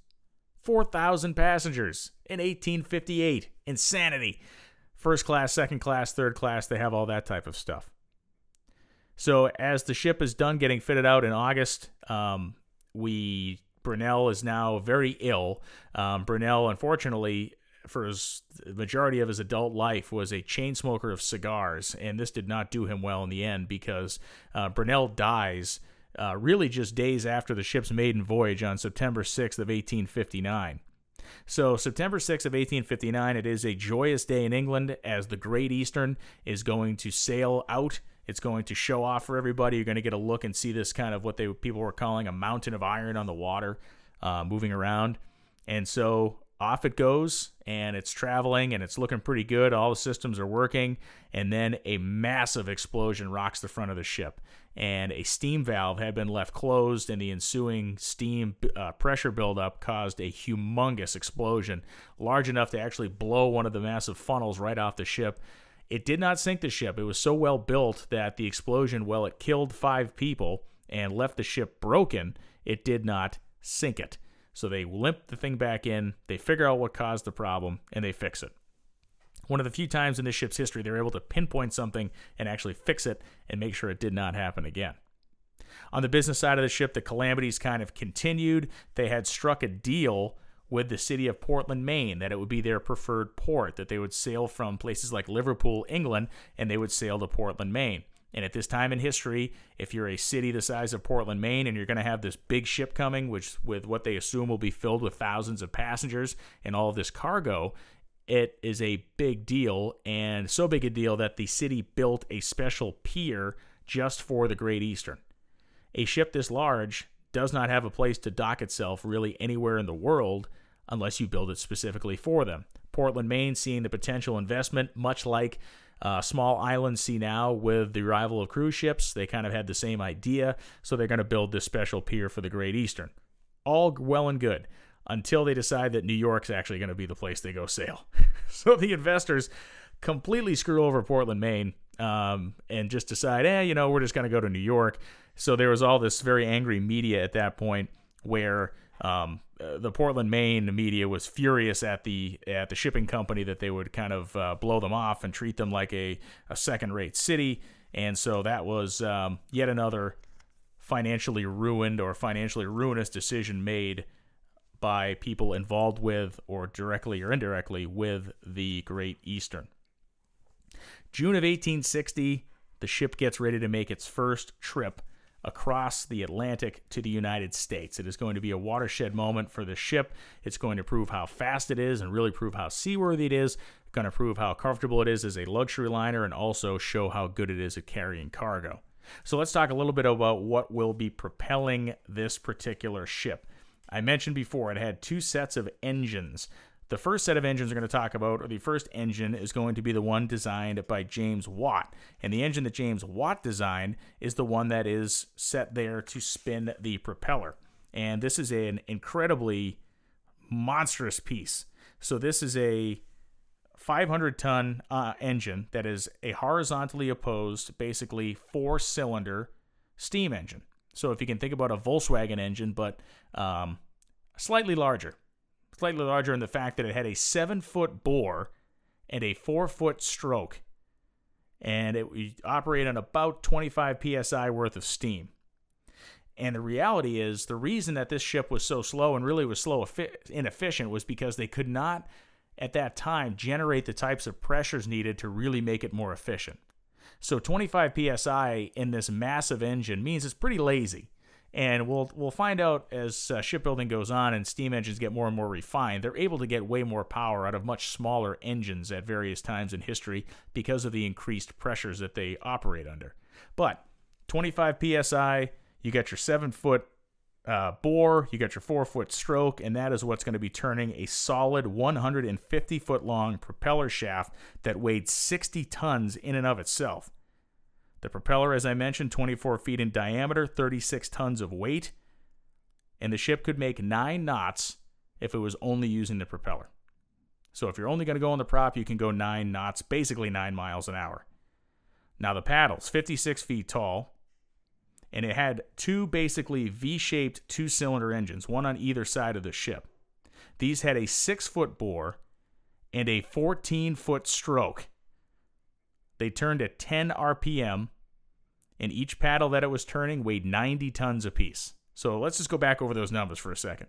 4,000 passengers in 1858. Insanity. First class, second class, third class, they have all that type of stuff. So as the ship is done getting fitted out in August, um, we Brunel is now very ill. Um, Brunel, unfortunately, for his majority of his adult life, was a chain smoker of cigars, and this did not do him well in the end because uh, Brunel dies uh, really just days after the ship's maiden voyage on September 6th of 1859. So, September 6th of 1859, it is a joyous day in England as the Great Eastern is going to sail out. It's going to show off for everybody. You're going to get a look and see this kind of what they people were calling a mountain of iron on the water, uh, moving around. And so off it goes and it's traveling and it's looking pretty good. All the systems are working. And then a massive explosion rocks the front of the ship. And a steam valve had been left closed, and the ensuing steam uh, pressure buildup caused a humongous explosion, large enough to actually blow one of the massive funnels right off the ship. It did not sink the ship. It was so well built that the explosion, well, it killed five people and left the ship broken, it did not sink it. So they limp the thing back in, they figure out what caused the problem, and they fix it. One of the few times in this ship's history they're able to pinpoint something and actually fix it and make sure it did not happen again. On the business side of the ship, the calamities kind of continued. They had struck a deal with the city of Portland, Maine, that it would be their preferred port, that they would sail from places like Liverpool, England, and they would sail to Portland, Maine. And at this time in history, if you're a city the size of Portland, Maine, and you're going to have this big ship coming, which with what they assume will be filled with thousands of passengers and all of this cargo, it is a big deal, and so big a deal that the city built a special pier just for the Great Eastern. A ship this large does not have a place to dock itself really anywhere in the world unless you build it specifically for them. Portland, Maine, seeing the potential investment, much like uh, small islands see now with the arrival of cruise ships. They kind of had the same idea, so they're going to build this special pier for the Great Eastern. All well and good until they decide that New York's actually going to be the place they go sail. so the investors completely screw over Portland, Maine, um, and just decide, eh, you know, we're just going to go to New York. So there was all this very angry media at that point where um, uh, the Portland, Maine media was furious at the at the shipping company that they would kind of uh, blow them off and treat them like a, a second rate city, and so that was um, yet another financially ruined or financially ruinous decision made by people involved with or directly or indirectly with the Great Eastern. June of 1860, the ship gets ready to make its first trip across the Atlantic to the United States. It is going to be a watershed moment for the ship. It's going to prove how fast it is and really prove how seaworthy it is. Going to prove how comfortable it is as a luxury liner and also show how good it is at carrying cargo. So let's talk a little bit about what will be propelling this particular ship. I mentioned before it had two sets of engines. The first set of engines we're going to talk about, or the first engine, is going to be the one designed by James Watt. And the engine that James Watt designed is the one that is set there to spin the propeller. And this is an incredibly monstrous piece. So, this is a 500 ton uh, engine that is a horizontally opposed, basically four cylinder steam engine. So, if you can think about a Volkswagen engine, but um, slightly larger slightly larger in the fact that it had a seven foot bore and a four foot stroke. And it operated on about 25 psi worth of steam. And the reality is, the reason that this ship was so slow and really was slow inefficient was because they could not, at that time, generate the types of pressures needed to really make it more efficient. So 25 psi in this massive engine means it's pretty lazy and we'll we'll find out as uh, shipbuilding goes on and steam engines get more and more refined they're able to get way more power out of much smaller engines at various times in history because of the increased pressures that they operate under. But 25 psi you got your 7 foot uh, bore you got your 4 foot stroke and that is what's going to be turning a solid 150 foot long propeller shaft that weighed 60 tons in and of itself the propeller, as I mentioned, 24 feet in diameter, 36 tons of weight, and the ship could make nine knots if it was only using the propeller. So if you're only going to go on the prop, you can go nine knots, basically nine miles an hour. Now the paddles, 56 feet tall, and it had two basically V-shaped two-cylinder engines, one on either side of the ship. These had a six-foot bore and a 14-foot stroke they turned at 10 RPM, and each paddle that it was turning weighed 90 tons apiece. So let's just go back over those numbers for a second.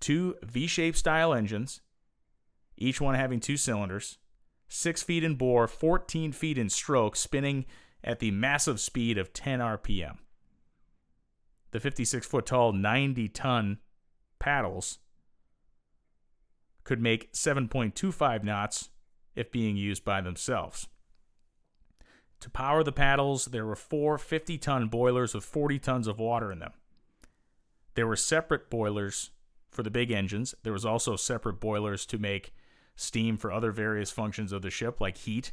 Two V shaped style engines, each one having two cylinders, 6 feet in bore, 14 feet in stroke, spinning at the massive speed of 10 RPM. The 56 foot tall, 90 ton paddles could make 7.25 knots if being used by themselves. To power the paddles, there were four 50 ton boilers with 40 tons of water in them. There were separate boilers for the big engines. There was also separate boilers to make steam for other various functions of the ship, like heat.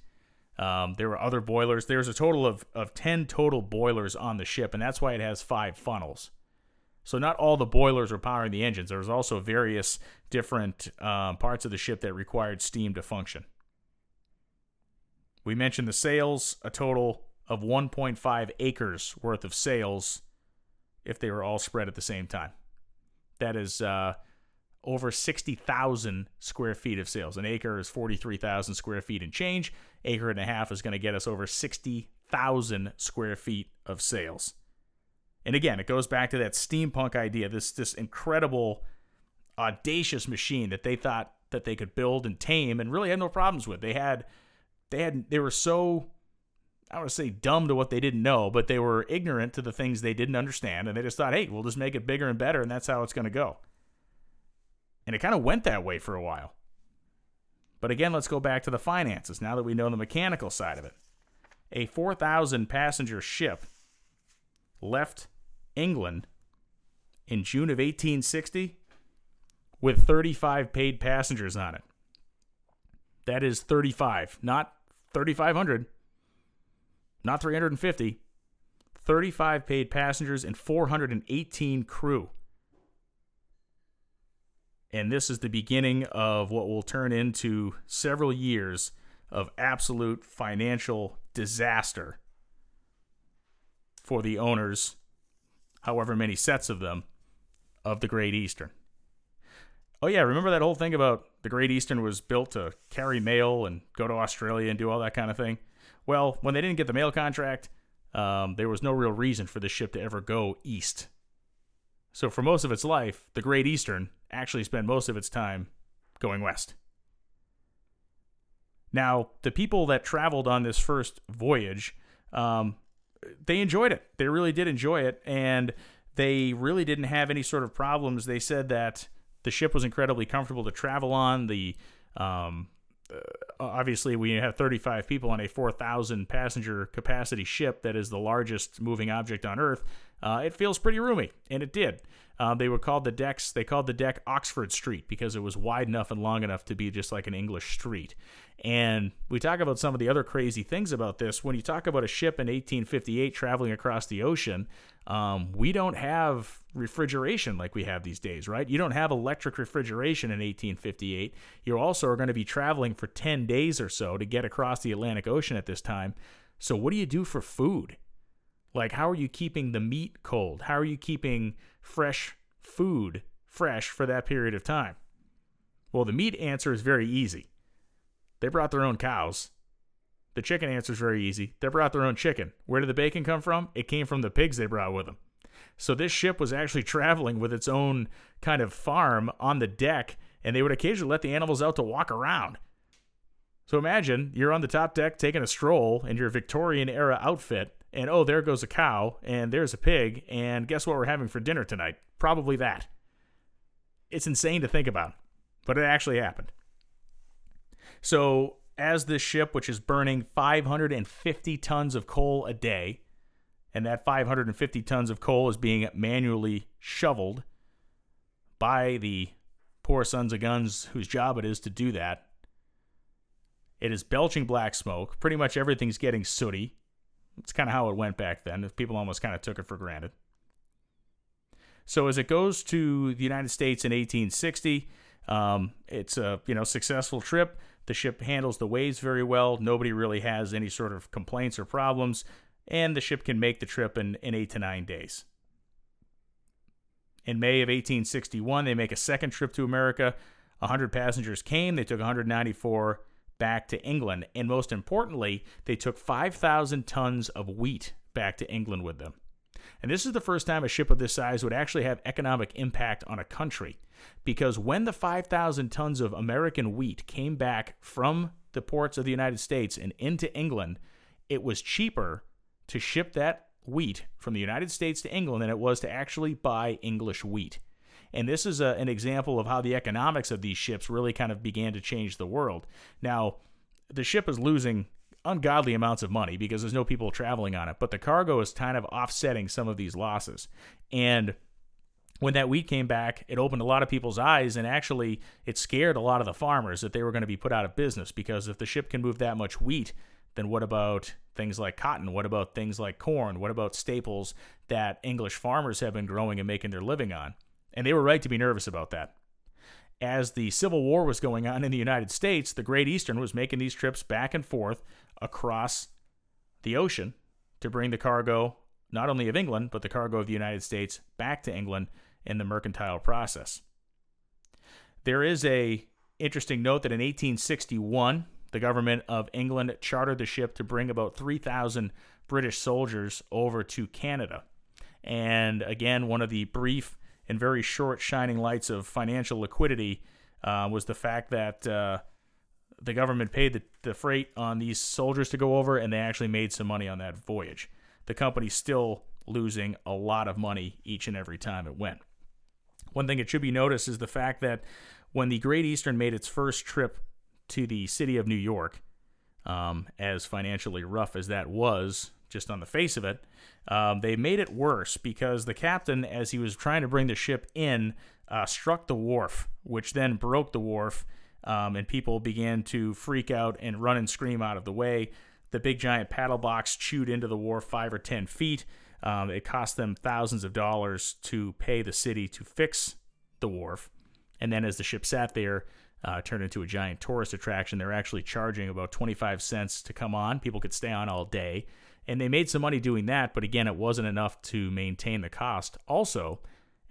Um, there were other boilers. There's a total of, of 10 total boilers on the ship, and that's why it has five funnels. So not all the boilers were powering the engines. There was also various different um, parts of the ship that required steam to function. We mentioned the sails, a total of 1.5 acres worth of sails if they were all spread at the same time. That is uh, over 60,000 square feet of sails. An acre is 43,000 square feet and change. Acre and a half is going to get us over 60,000 square feet of sails. And again, it goes back to that steampunk idea, this this incredible audacious machine that they thought that they could build and tame and really had no problems with. They had they had they were so I want to say dumb to what they didn't know, but they were ignorant to the things they didn't understand and they just thought, "Hey, we'll just make it bigger and better and that's how it's going to go." And it kind of went that way for a while. But again, let's go back to the finances now that we know the mechanical side of it. A 4,000 passenger ship left England in June of 1860 with 35 paid passengers on it. That is 35, not 3,500, not 350. 35 paid passengers and 418 crew. And this is the beginning of what will turn into several years of absolute financial disaster for the owners, however many sets of them, of the Great Eastern. Oh yeah, remember that whole thing about the Great Eastern was built to carry mail and go to Australia and do all that kind of thing? Well, when they didn't get the mail contract, um, there was no real reason for the ship to ever go east. So for most of its life, the Great Eastern actually spent most of its time going west. Now, the people that traveled on this first voyage, um, they enjoyed it. They really did enjoy it, and they really didn't have any sort of problems. They said that the ship was incredibly comfortable to travel on. The um, uh, obviously, we have 35 people on a 4,000 passenger capacity ship that is the largest moving object on Earth. Uh, it feels pretty roomy, and it did. Uh, they were called the decks. They called the deck Oxford Street because it was wide enough and long enough to be just like an English street. And we talk about some of the other crazy things about this. When you talk about a ship in 1858 traveling across the ocean, um, we don't have refrigeration like we have these days, right? You don't have electric refrigeration in 1858. You also are going to be traveling for 10 days or so to get across the Atlantic Ocean at this time. So, what do you do for food? Like, how are you keeping the meat cold? How are you keeping fresh food fresh for that period of time? Well, the meat answer is very easy they brought their own cows. The chicken answer is very easy. They brought their own chicken. Where did the bacon come from? It came from the pigs they brought with them. So this ship was actually traveling with its own kind of farm on the deck, and they would occasionally let the animals out to walk around. So imagine you're on the top deck taking a stroll in your Victorian era outfit, and oh, there goes a cow, and there's a pig, and guess what we're having for dinner tonight? Probably that. It's insane to think about, but it actually happened. So, as this ship, which is burning 550 tons of coal a day, and that 550 tons of coal is being manually shoveled by the poor sons of guns whose job it is to do that. It is belching black smoke. Pretty much everything's getting sooty. It's kind of how it went back then. People almost kind of took it for granted. So as it goes to the United States in 1860, um, it's a you know successful trip. The ship handles the waves very well. Nobody really has any sort of complaints or problems, and the ship can make the trip in, in eight to nine days. In May of 1861, they make a second trip to America. 100 passengers came. They took 194 back to England. And most importantly, they took 5,000 tons of wheat back to England with them. And this is the first time a ship of this size would actually have economic impact on a country. Because when the 5,000 tons of American wheat came back from the ports of the United States and into England, it was cheaper to ship that wheat from the United States to England than it was to actually buy English wheat. And this is a, an example of how the economics of these ships really kind of began to change the world. Now, the ship is losing ungodly amounts of money because there's no people traveling on it, but the cargo is kind of offsetting some of these losses. And when that wheat came back, it opened a lot of people's eyes and actually it scared a lot of the farmers that they were going to be put out of business because if the ship can move that much wheat, then what about things like cotton? What about things like corn? What about staples that English farmers have been growing and making their living on? And they were right to be nervous about that. As the Civil War was going on in the United States, the Great Eastern was making these trips back and forth across the ocean to bring the cargo, not only of England, but the cargo of the United States back to England in the mercantile process. There is a interesting note that in 1861, the government of England chartered the ship to bring about 3,000 British soldiers over to Canada. And again, one of the brief and very short shining lights of financial liquidity uh, was the fact that uh, the government paid the, the freight on these soldiers to go over, and they actually made some money on that voyage. The company's still losing a lot of money each and every time it went. One thing it should be noticed is the fact that when the Great Eastern made its first trip to the city of New York, um, as financially rough as that was, just on the face of it, um, they made it worse because the captain, as he was trying to bring the ship in, uh, struck the wharf, which then broke the wharf, um, and people began to freak out and run and scream out of the way. The big giant paddle box chewed into the wharf five or ten feet. Um, it cost them thousands of dollars to pay the city to fix the wharf. And then as the ship sat there, uh, turned into a giant tourist attraction. They're actually charging about 25 cents to come on. People could stay on all day. And they made some money doing that, but again, it wasn't enough to maintain the cost. Also,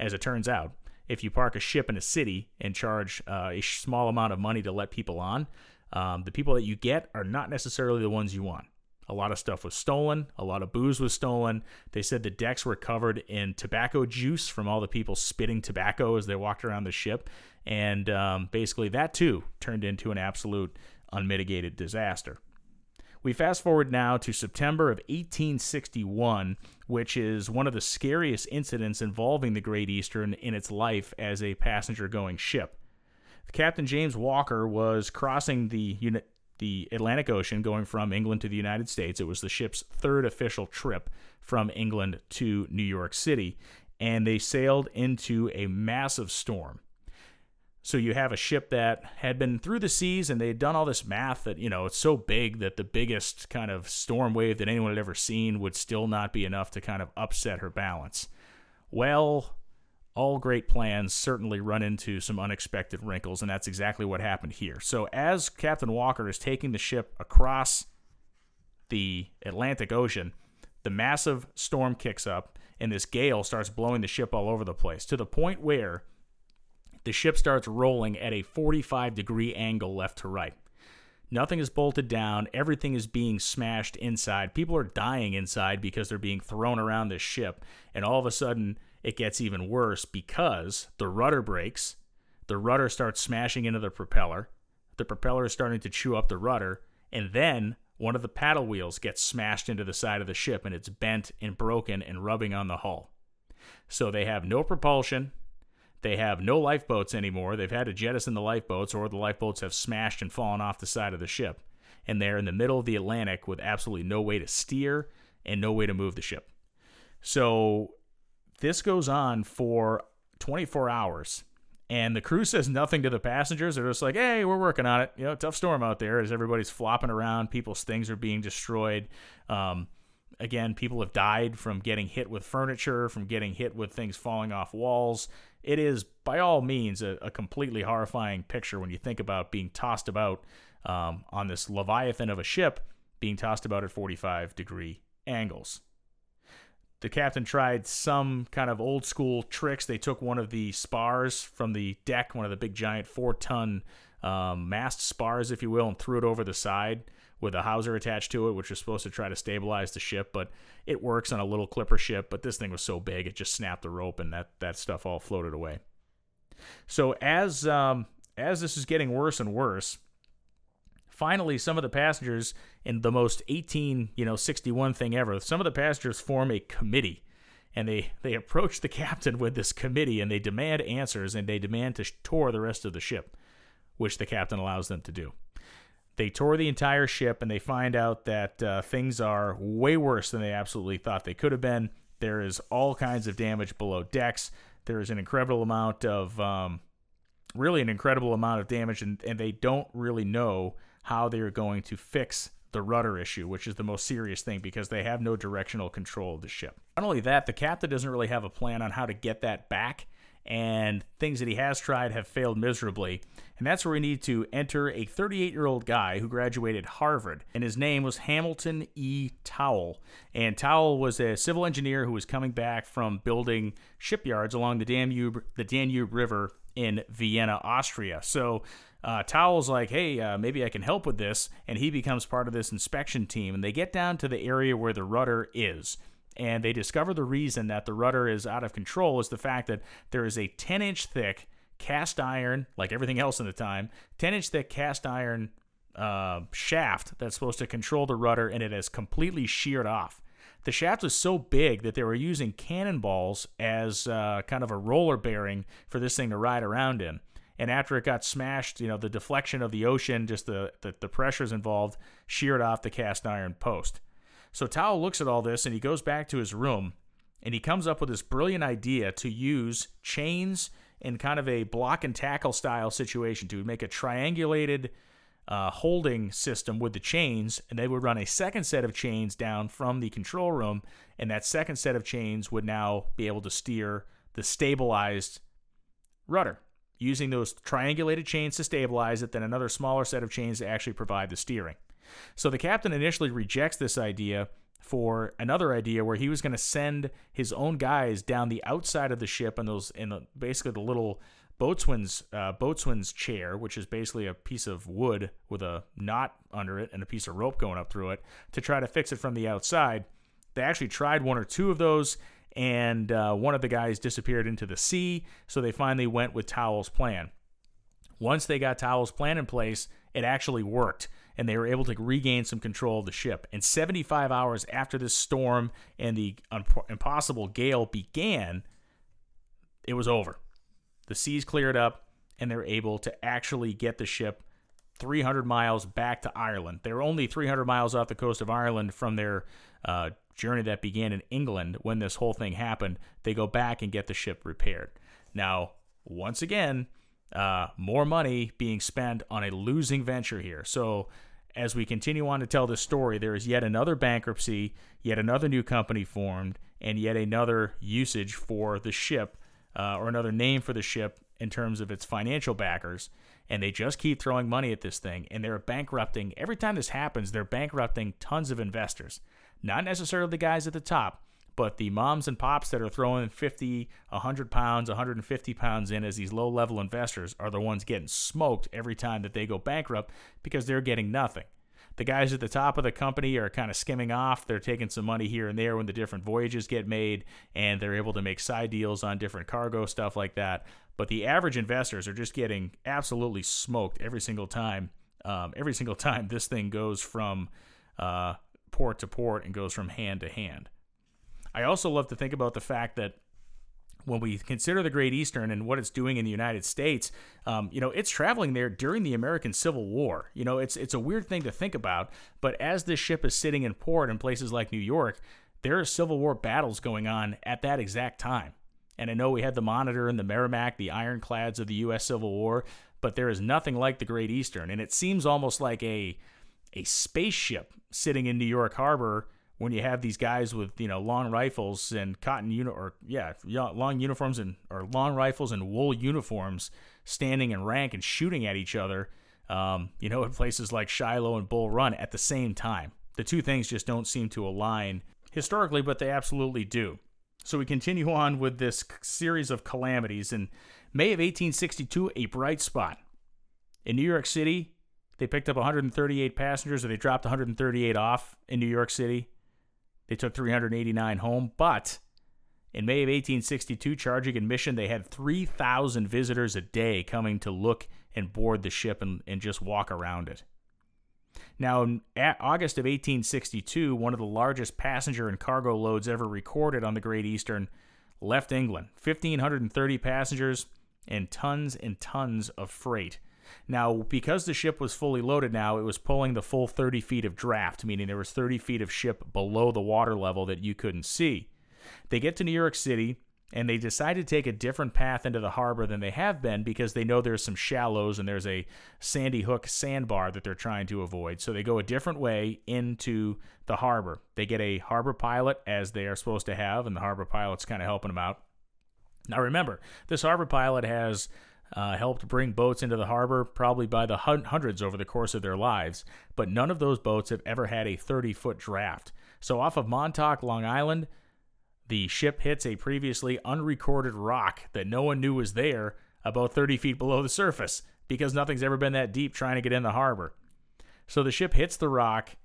as it turns out, if you park a ship in a city and charge uh, a small amount of money to let people on, um, the people that you get are not necessarily the ones you want. A lot of stuff was stolen. A lot of booze was stolen. They said the decks were covered in tobacco juice from all the people spitting tobacco as they walked around the ship. And um, basically, that too turned into an absolute unmitigated disaster. We fast forward now to September of 1861, which is one of the scariest incidents involving the Great Eastern in its life as a passenger going ship. Captain James Walker was crossing the the Atlantic Ocean going from England to the United States. It was the ship's third official trip from England to New York City, and they sailed into a massive storm. So you have a ship that had been through the seas and they had done all this math that, you know, it's so big that the biggest kind of storm wave that anyone had ever seen would still not be enough to kind of upset her balance. Well, all great plans certainly run into some unexpected wrinkles, and that's exactly what happened here. So, as Captain Walker is taking the ship across the Atlantic Ocean, the massive storm kicks up, and this gale starts blowing the ship all over the place to the point where the ship starts rolling at a 45 degree angle left to right. Nothing is bolted down. Everything is being smashed inside. People are dying inside because they're being thrown around this ship. And all of a sudden, it gets even worse because the rudder breaks, the rudder starts smashing into the propeller, the propeller is starting to chew up the rudder, and then one of the paddle wheels gets smashed into the side of the ship and it's bent and broken and rubbing on the hull. So they have no propulsion. They have no lifeboats anymore. They've had to jettison the lifeboats, or the lifeboats have smashed and fallen off the side of the ship. And they're in the middle of the Atlantic with absolutely no way to steer and no way to move the ship. So this goes on for 24 hours and the crew says nothing to the passengers. They're just like, "Hey, we're working on it. You know, tough storm out there." As everybody's flopping around, people's things are being destroyed. Um, again, people have died from getting hit with furniture, from getting hit with things falling off walls. It is, by all means, a, a completely horrifying picture when you think about being tossed about um, on this leviathan of a ship, being tossed about at 45 degree angles the captain tried some kind of old school tricks. They took one of the spars from the deck, one of the big giant four ton um, mast spars, if you will, and threw it over the side with a hawser attached to it, which was supposed to try to stabilize the ship. But it works on a little clipper ship. But this thing was so big, it just snapped the rope, and that that stuff all floated away. So as um, as this is getting worse and worse, finally some of the passengers in the most 18 you know 61 thing ever some of the passengers form a committee and they they approach the captain with this committee and they demand answers and they demand to tour the rest of the ship which the captain allows them to do they tour the entire ship and they find out that uh, things are way worse than they absolutely thought they could have been. There is all kinds of damage below decks. There is an incredible amount of um, really an incredible amount of damage and, and they don't really know how they are going to fix the rudder issue, which is the most serious thing because they have no directional control of the ship. Not only that, the captain doesn't really have a plan on how to get that back, and things that he has tried have failed miserably. And that's where we need to enter a 38 year old guy who graduated Harvard, and his name was Hamilton E. Towle. And Towle was a civil engineer who was coming back from building shipyards along the Danube, the Danube River in Vienna, Austria. So uh, like, hey, uh, maybe I can help with this. And he becomes part of this inspection team. And they get down to the area where the rudder is. And they discover the reason that the rudder is out of control is the fact that there is a 10 inch thick cast iron, like everything else in the time, 10 inch thick cast iron uh, shaft that's supposed to control the rudder, and it has completely sheared off. The shaft was so big that they were using cannonballs as uh, kind of a roller bearing for this thing to ride around in. And after it got smashed, you know, the deflection of the ocean, just the, the, the pressures involved, sheared off the cast iron post. So Towle looks at all this and he goes back to his room and he comes up with this brilliant idea to use chains in kind of a block and tackle style situation to make a triangulated uh, holding system with the chains, and they would run a second set of chains down from the control room, and that second set of chains would now be able to steer the stabilized rudder using those triangulated chains to stabilize it, then another smaller set of chains to actually provide the steering. So the captain initially rejects this idea for another idea where he was going to send his own guys down the outside of the ship in those in the, basically the little boatswain's uh, boatswain's chair, which is basically a piece of wood with a knot under it and a piece of rope going up through it, to try to fix it from the outside. They actually tried one or two of those, and uh, one of the guys disappeared into the sea. So they finally went with Towle's plan. Once they got Towle's plan in place, it actually worked, and they were able to regain some control of the ship. And 75 hours after this storm and the impossible gale began, it was over. The seas cleared up, and they were able to actually get the ship 300 miles back to Ireland. They were only 300 miles off the coast of Ireland from their uh, journey that began in England when this whole thing happened. They go back and get the ship repaired. Now, once again, uh, more money being spent on a losing venture here. So, as we continue on to tell this story, there is yet another bankruptcy, yet another new company formed, and yet another usage for the ship, uh, or another name for the ship in terms of its financial backers. And they just keep throwing money at this thing, and they're bankrupting. Every time this happens, they're bankrupting tons of investors. Not necessarily the guys at the top, but the moms and pops that are throwing 50, 100 pounds, 150 pounds in as these low level investors are the ones getting smoked every time that they go bankrupt because they're getting nothing. The guys at the top of the company are kind of skimming off. They're taking some money here and there when the different voyages get made, and they're able to make side deals on different cargo, stuff like that. But the average investors are just getting absolutely smoked every single time. Um, every single time this thing goes from uh, port to port and goes from hand to hand. I also love to think about the fact that when we consider the Great Eastern and what it's doing in the United States, um, you know, it's traveling there during the American Civil War. You know, it's it's a weird thing to think about, but as this ship is sitting in port in places like New York, there are Civil War battles going on at that exact time. And I know we had the Monitor and the Merrimack, the ironclads of the U.S. Civil War, but there is nothing like the Great Eastern, and it seems almost like a a spaceship sitting in New York Harbor when you have these guys with you know long rifles and cotton uni- or yeah long uniforms and or long rifles and wool uniforms standing in rank and shooting at each other um, you know in places like Shiloh and Bull Run at the same time. The two things just don't seem to align historically but they absolutely do. So we continue on with this series of calamities. In May of 1862 a bright spot. In New York City they picked up 138 passengers, or they dropped 138 off in New York City. They took 389 home, but in May of 1862, charging admission, they had 3,000 visitors a day coming to look and board the ship and, and just walk around it. Now, in August of 1862, one of the largest passenger and cargo loads ever recorded on the Great Eastern left England 1,530 passengers and tons and tons of freight. Now, because the ship was fully loaded now, it was pulling the full 30 feet of draft, meaning there was 30 feet of ship below the water level that you couldn't see. They get to New York City and they decide to take a different path into the harbor than they have been because they know there's some shallows and there's a Sandy Hook sandbar that they're trying to avoid. So they go a different way into the harbor. They get a harbor pilot as they are supposed to have, and the harbor pilot's kind of helping them out. Now remember, this harbor pilot has uh, helped bring boats into the harbor probably by the hundreds over the course of their lives, but none of those boats have ever had a 30 foot draft. So, off of Montauk, Long Island, the ship hits a previously unrecorded rock that no one knew was there about 30 feet below the surface because nothing's ever been that deep trying to get in the harbor. So the ship hits the rock.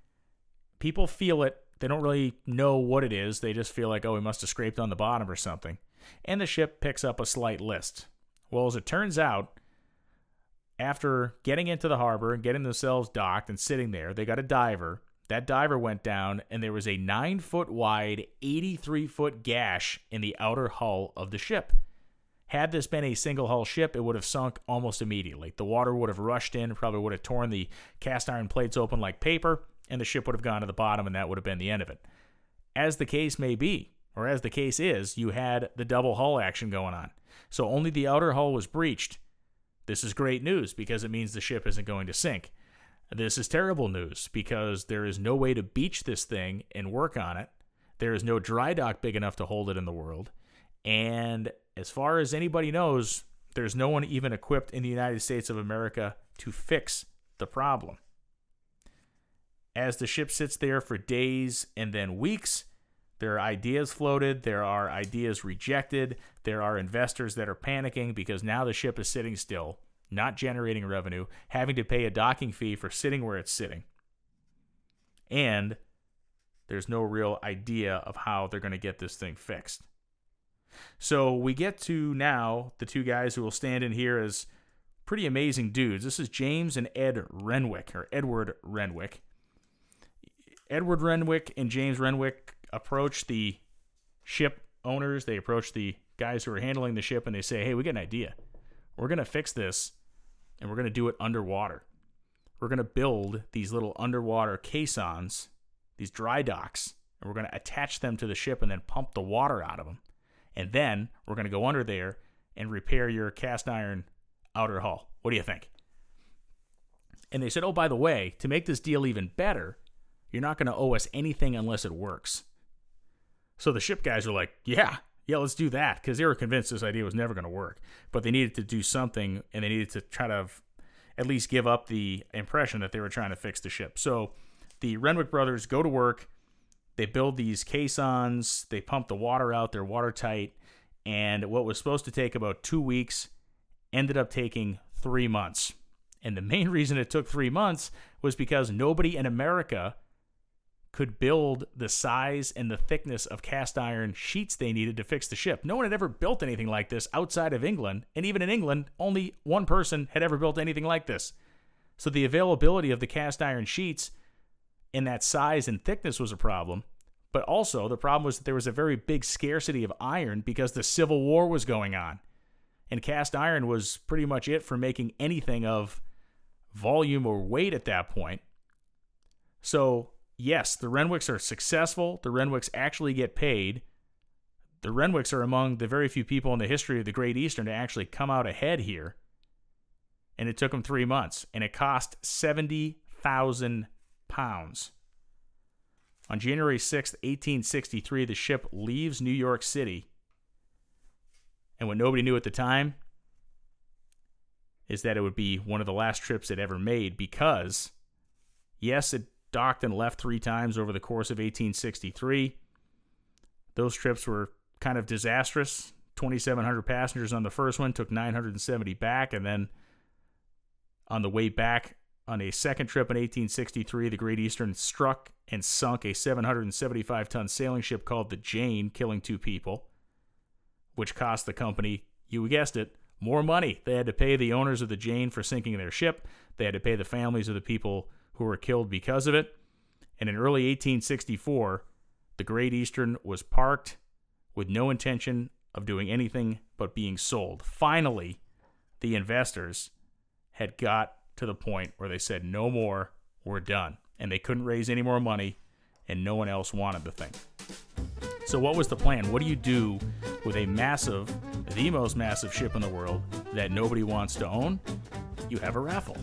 People feel it they don't really know what it is. They just feel like, oh, we must have scraped on the bottom or something. And the ship picks up a slight list. Well, as it turns out, after getting into the harbor and getting themselves docked and sitting there, they got a diver. That diver went down, and there was a nine foot wide, 83 foot gash in the outer hull of the ship. Had this been a single hull ship, it would have sunk almost immediately. The water would have rushed in, probably would have torn the cast iron plates open like paper, and the ship would have gone to the bottom, and that would have been the end of it. As the case may be, or as the case is, you had the double hull action going on. So only the outer hull was breached. This is great news because it means the ship isn't going to sink. This is terrible news because there is no way to beach this thing and work on it. There is no dry dock big enough to hold it in the world. And as far as anybody knows, there's no one even equipped in the United States of America to fix the problem. As the ship sits there for days and then weeks, there are ideas floated, there are ideas rejected, there are investors that are panicking because now the ship is sitting still, not generating revenue, having to pay a docking fee for sitting where it's sitting. And there's no real idea of how they're going to get this thing fixed. So we get to now the two guys who will stand in here as pretty amazing dudes. This is James and Ed Renwick, or Edward Renwick. Edward Renwick and James Renwick approach the ship owners, they approach the guys who are handling the ship, and they say, Hey, we got an idea. We're going to fix this, and we're going to do it underwater. We're going to build these little underwater caissons, these dry docks, and we're going to attach them to the ship and then pump the water out of them. And then we're going to go under there and repair your cast iron outer hull. What do you think? And they said, Oh, by the way, to make this deal even better, you're not going to owe us anything unless it works. So the ship guys were like, Yeah, yeah, let's do that. Because they were convinced this idea was never going to work. But they needed to do something and they needed to try to at least give up the impression that they were trying to fix the ship. So the Renwick brothers go to work. They build these caissons, they pump the water out, they're watertight. And what was supposed to take about two weeks ended up taking three months. And the main reason it took three months was because nobody in America could build the size and the thickness of cast iron sheets they needed to fix the ship. No one had ever built anything like this outside of England, and even in England, only one person had ever built anything like this. So the availability of the cast iron sheets in that size and thickness was a problem. But also, the problem was that there was a very big scarcity of iron because the Civil War was going on. And cast iron was pretty much it for making anything of volume or weight at that point. So yes, the Renwicks are successful. The Renwicks actually get paid. The Renwicks are among the very few people in the history of the Great Eastern to actually come out ahead here. And it took them three months, and it cost 70,000 pounds. On January 6th, 1863, the ship leaves New York City. And what nobody knew at the time is that it would be one of the last trips it ever made because, yes, it docked and left three times over the course of 1863. Those trips were kind of disastrous. 2,700 passengers on the first one, took 970 back, and then on the way back on a second trip in 1863, the Great Eastern struck and sunk a 775 ton sailing ship called the Jane, killing two people, which cost the company, you guessed it, more money. They had to pay the owners of the Jane for sinking their ship, they had to pay the families of the people who were killed because of it. And in early 1864, the Great Eastern was parked with no intention of doing anything but being sold. Finally, the investors had got to the point where they said, no more, we're done. And they couldn't raise any more money, and no one else wanted the thing. So, what was the plan? What do you do with a massive, the most massive ship in the world that nobody wants to own? You have a raffle.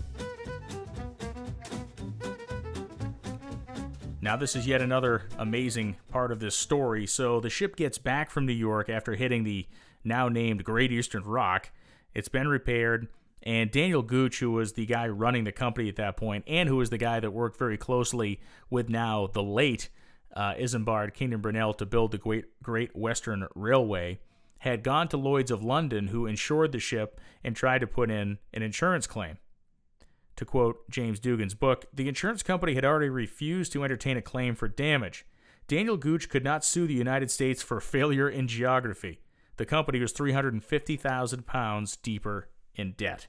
Now, this is yet another amazing part of this story. So, the ship gets back from New York after hitting the now named Great Eastern Rock. It's been repaired, and Daniel Gooch, who was the guy running the company at that point, and who was the guy that worked very closely with now the late uh, Isambard Kingdom Brunel to build the Great, Great Western Railway, had gone to Lloyd's of London, who insured the ship and tried to put in an insurance claim. To quote James Dugan's book, the insurance company had already refused to entertain a claim for damage. Daniel Gooch could not sue the United States for failure in geography. The company was 350,000 pounds deeper in debt.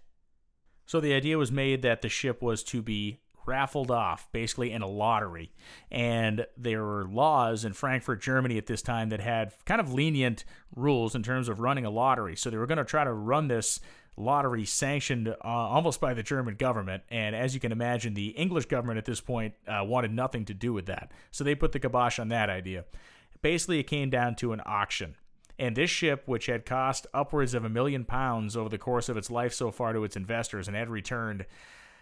So the idea was made that the ship was to be raffled off, basically in a lottery. And there were laws in Frankfurt, Germany at this time that had kind of lenient rules in terms of running a lottery. So they were going to try to run this lottery sanctioned uh, almost by the German government. And as you can imagine, the English government at this point uh, wanted nothing to do with that. So they put the kibosh on that idea. Basically, it came down to an auction. And this ship, which had cost upwards of a million pounds over the course of its life so far to its investors and had returned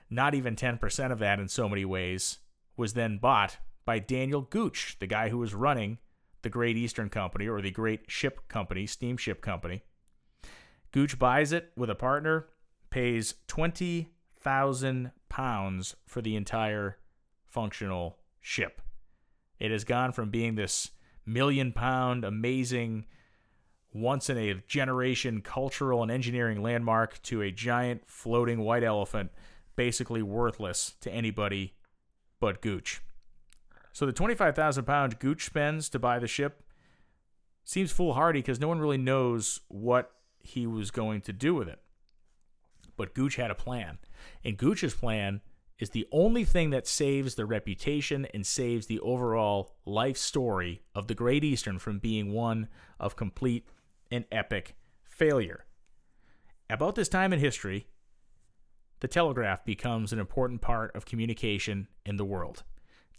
not even 10% of that in so many ways, was then bought by Daniel Gooch, the guy who was running the Great Eastern Company or the Great Ship Company, steamship company. Gooch buys it with a partner, pays 20,000 pounds for the entire functional ship. It has gone from being this million pound, amazing, once in a generation cultural and engineering landmark to a giant floating white elephant basically worthless to anybody but Gooch. So the 25,000 pound Gooch spends to buy the ship seems foolhardy because no one really knows what he was going to do with it. But Gooch had a plan. And Gooch's plan is the only thing that saves the reputation and saves the overall life story of the Great Eastern from being one of complete and epic failure. About this time in history, the telegraph becomes an important part of communication in the world.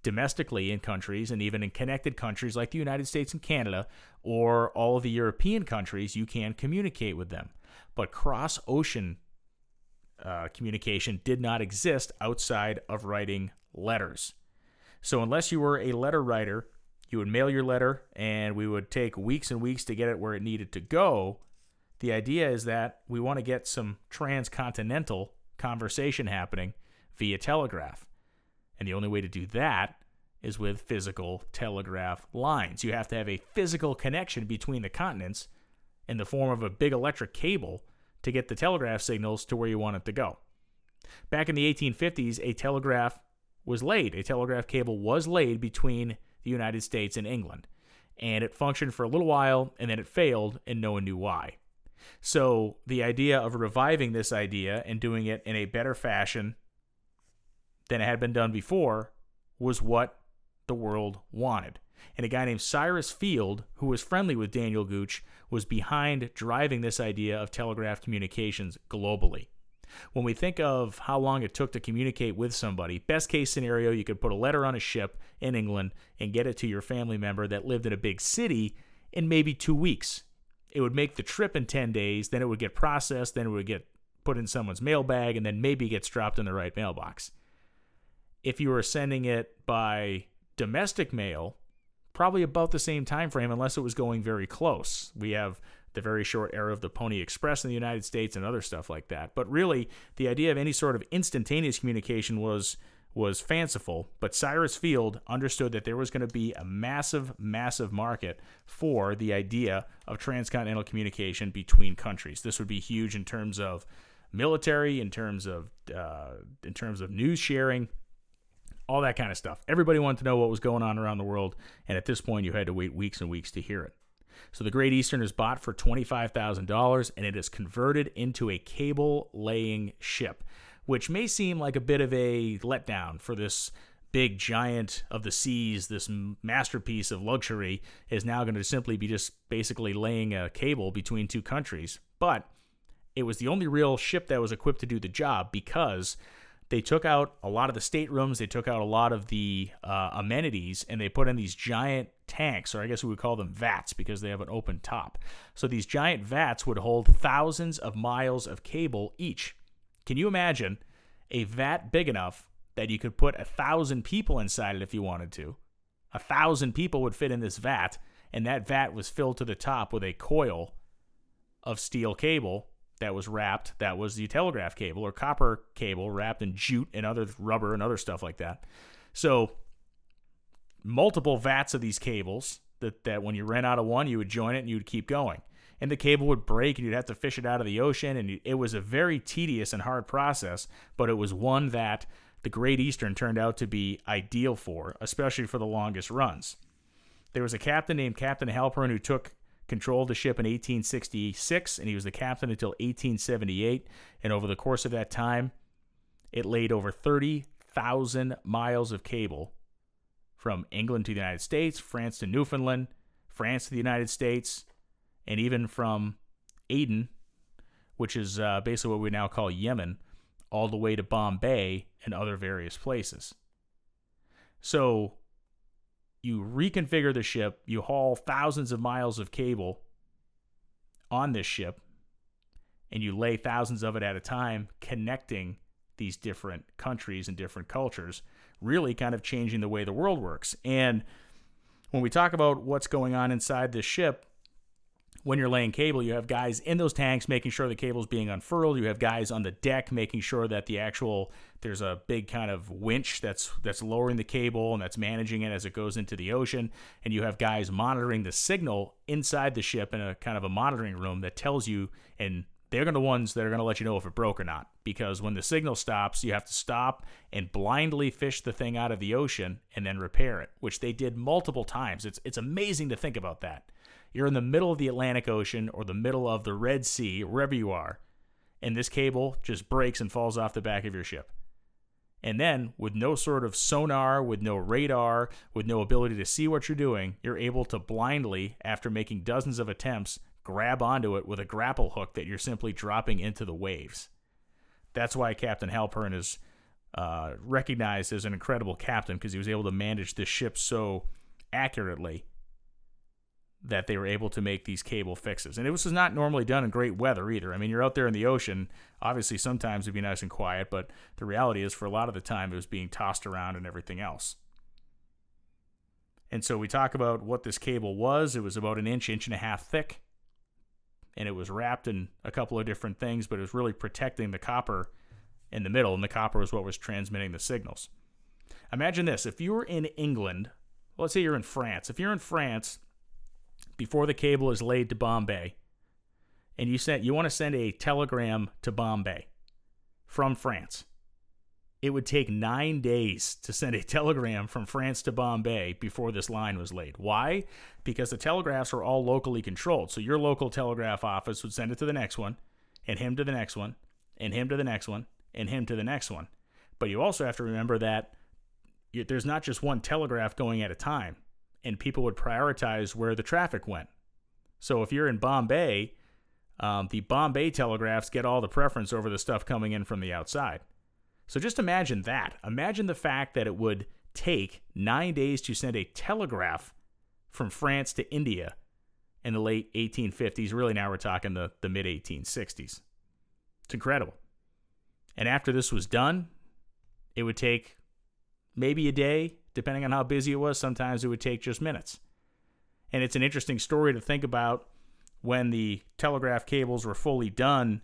Domestically, in countries and even in connected countries like the United States and Canada, or all of the European countries, you can communicate with them. But cross ocean uh, communication did not exist outside of writing letters. So, unless you were a letter writer, you would mail your letter and we would take weeks and weeks to get it where it needed to go. The idea is that we want to get some transcontinental conversation happening via telegraph. And the only way to do that is with physical telegraph lines. You have to have a physical connection between the continents in the form of a big electric cable to get the telegraph signals to where you want it to go. Back in the 1850s, a telegraph was laid. A telegraph cable was laid between the United States and England. And it functioned for a little while and then it failed and no one knew why. So the idea of reviving this idea and doing it in a better fashion than it had been done before was what the world wanted. And a guy named Cyrus Field, who was friendly with Daniel Gooch, was behind driving this idea of telegraph communications globally. When we think of how long it took to communicate with somebody, best case scenario, you could put a letter on a ship in England and get it to your family member that lived in a big city in maybe two weeks it would make the trip in 10 days, then it would get processed, then it would get put in someone's mailbag, and then maybe gets dropped in the right mailbox. If you were sending it by domestic mail, probably about the same time frame unless it was going very close. We have the very short era of the Pony Express in the United States and other stuff like that. But really, the idea of any sort of instantaneous communication was was fanciful, but Cyrus Field understood that there was going to be a massive, massive market for the idea of transcontinental communication between countries. This would be huge in terms of military, in terms of uh, in terms of news sharing, all that kind of stuff. Everybody wanted to know what was going on around the world, and at this point, you had to wait weeks and weeks to hear it. So the Great Eastern is bought for $25,000 and it is converted into a cable laying ship which may seem like a bit of a letdown for this big giant of the seas, this masterpiece of luxury, is now going to simply be just basically laying a cable between two countries. But it was the only real ship that was equipped to do the job because they took out a lot of the staterooms, they took out a lot of the uh, amenities, and they put in these giant tanks, or I guess we would call them vats because they have an open top. So these giant vats would hold thousands of miles of cable each. Can you imagine a vat big enough that you could put a thousand people inside it if you wanted to? A thousand people would fit in this vat, and that vat was filled to the top with a coil of steel cable that was wrapped. That was the telegraph cable or copper cable wrapped in jute and other rubber and other stuff like that. So, multiple vats of these cables that, that when you ran out of one, you would join it and you would keep going and the cable would break and you'd have to fish it out of the ocean. And it was a very tedious and hard process, but it was one that the Great Eastern turned out to be ideal for, especially for the longest runs. There was a captain named Captain Halpin who took control of the ship in 1866, and he was the captain until 1878. And over the course of that time, it laid over 30,000 miles of cable from England to the United States, France to Newfoundland, France to the United States, and even from Aden, which is uh, basically what we now call Yemen, all the way to Bombay and other various places. So you reconfigure the ship, you haul thousands of miles of cable on this ship, and you lay thousands of it at a time, connecting these different countries and different cultures, really kind of changing the way the world works. And when we talk about what's going on inside this ship, when you're laying cable, you have guys in those tanks making sure the cable's being unfurled. You have guys on the deck making sure that the actual there's a big kind of winch that's that's lowering the cable and that's managing it as it goes into the ocean. And you have guys monitoring the signal inside the ship in a kind of a monitoring room that tells you and they're going to the ones that are going to let you know if it broke or not. Because when the signal stops, you have to stop and blindly fish the thing out of the ocean and then repair it, which they did multiple times. It's it's amazing to think about that. You're in the middle of the Atlantic Ocean or the middle of the Red Sea, wherever you are, and this cable just breaks and falls off the back of your ship. And then, with no sort of sonar, with no radar, with no ability to see what you're doing, you're able to blindly, after making dozens of attempts, grab onto it with a grapple hook that you're simply dropping into the waves. That's why Captain Halpin is uh, recognized as an incredible captain because he was able to manage this ship so accurately that they were able to make these cable fixes. And it was not normally done in great weather either. I mean, you're out there in the ocean. Obviously, sometimes it'd be nice and quiet, but the reality is, for a lot of the time, it was being tossed around and everything else. And so we talk about what this cable was. It was about an inch, inch and a half thick, and it was wrapped in a couple of different things, but it was really protecting the copper in the middle, and the copper was what was transmitting the signals. Imagine this if you were in England, well, let's say you're in France. If you're in France before the cable is laid to Bombay, and you sent you want to send a telegram to Bombay from France. It would take nine days to send a telegram from France to Bombay before this line was laid. Why? Because the telegraphs are all locally controlled. So your local telegraph office would send it to the next one, and him to the next one, and him to the next one, and him to the next one. But you also have to remember that there's not just one telegraph going at a time and people would prioritize where the traffic went. So if you're in Bombay, um, the Bombay telegraphs get all the preference over the stuff coming in from the outside. So just imagine that. Imagine the fact that it would take nine days to send a telegraph from France to India in the late 1850s. Really, now we're talking the, the mid 1860s. It's incredible. And after this was done, it would take maybe a day, depending on how busy it was, sometimes it would take just minutes. And it's an interesting story to think about when the telegraph cables were fully done,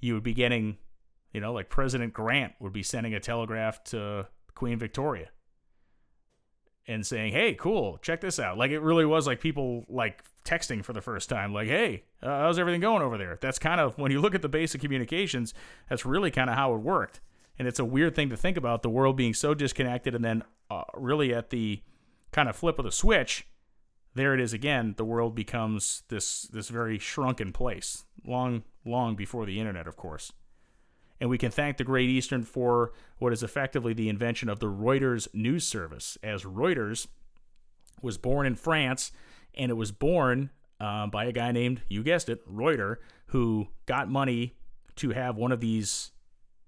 you would be getting, you know, like President Grant would be sending a telegraph to Queen Victoria and saying, "Hey, cool, check this out." Like it really was like people like texting for the first time, like, "Hey, uh, how's everything going over there?" That's kind of when you look at the basic communications, that's really kind of how it worked. And it's a weird thing to think about the world being so disconnected and then uh, really at the kind of flip of the switch, there it is again. The world becomes this this very shrunken place, long long before the internet, of course. And we can thank the Great Eastern for what is effectively the invention of the Reuters news service, as Reuters was born in France, and it was born uh, by a guy named, you guessed it, Reuter, who got money to have one of these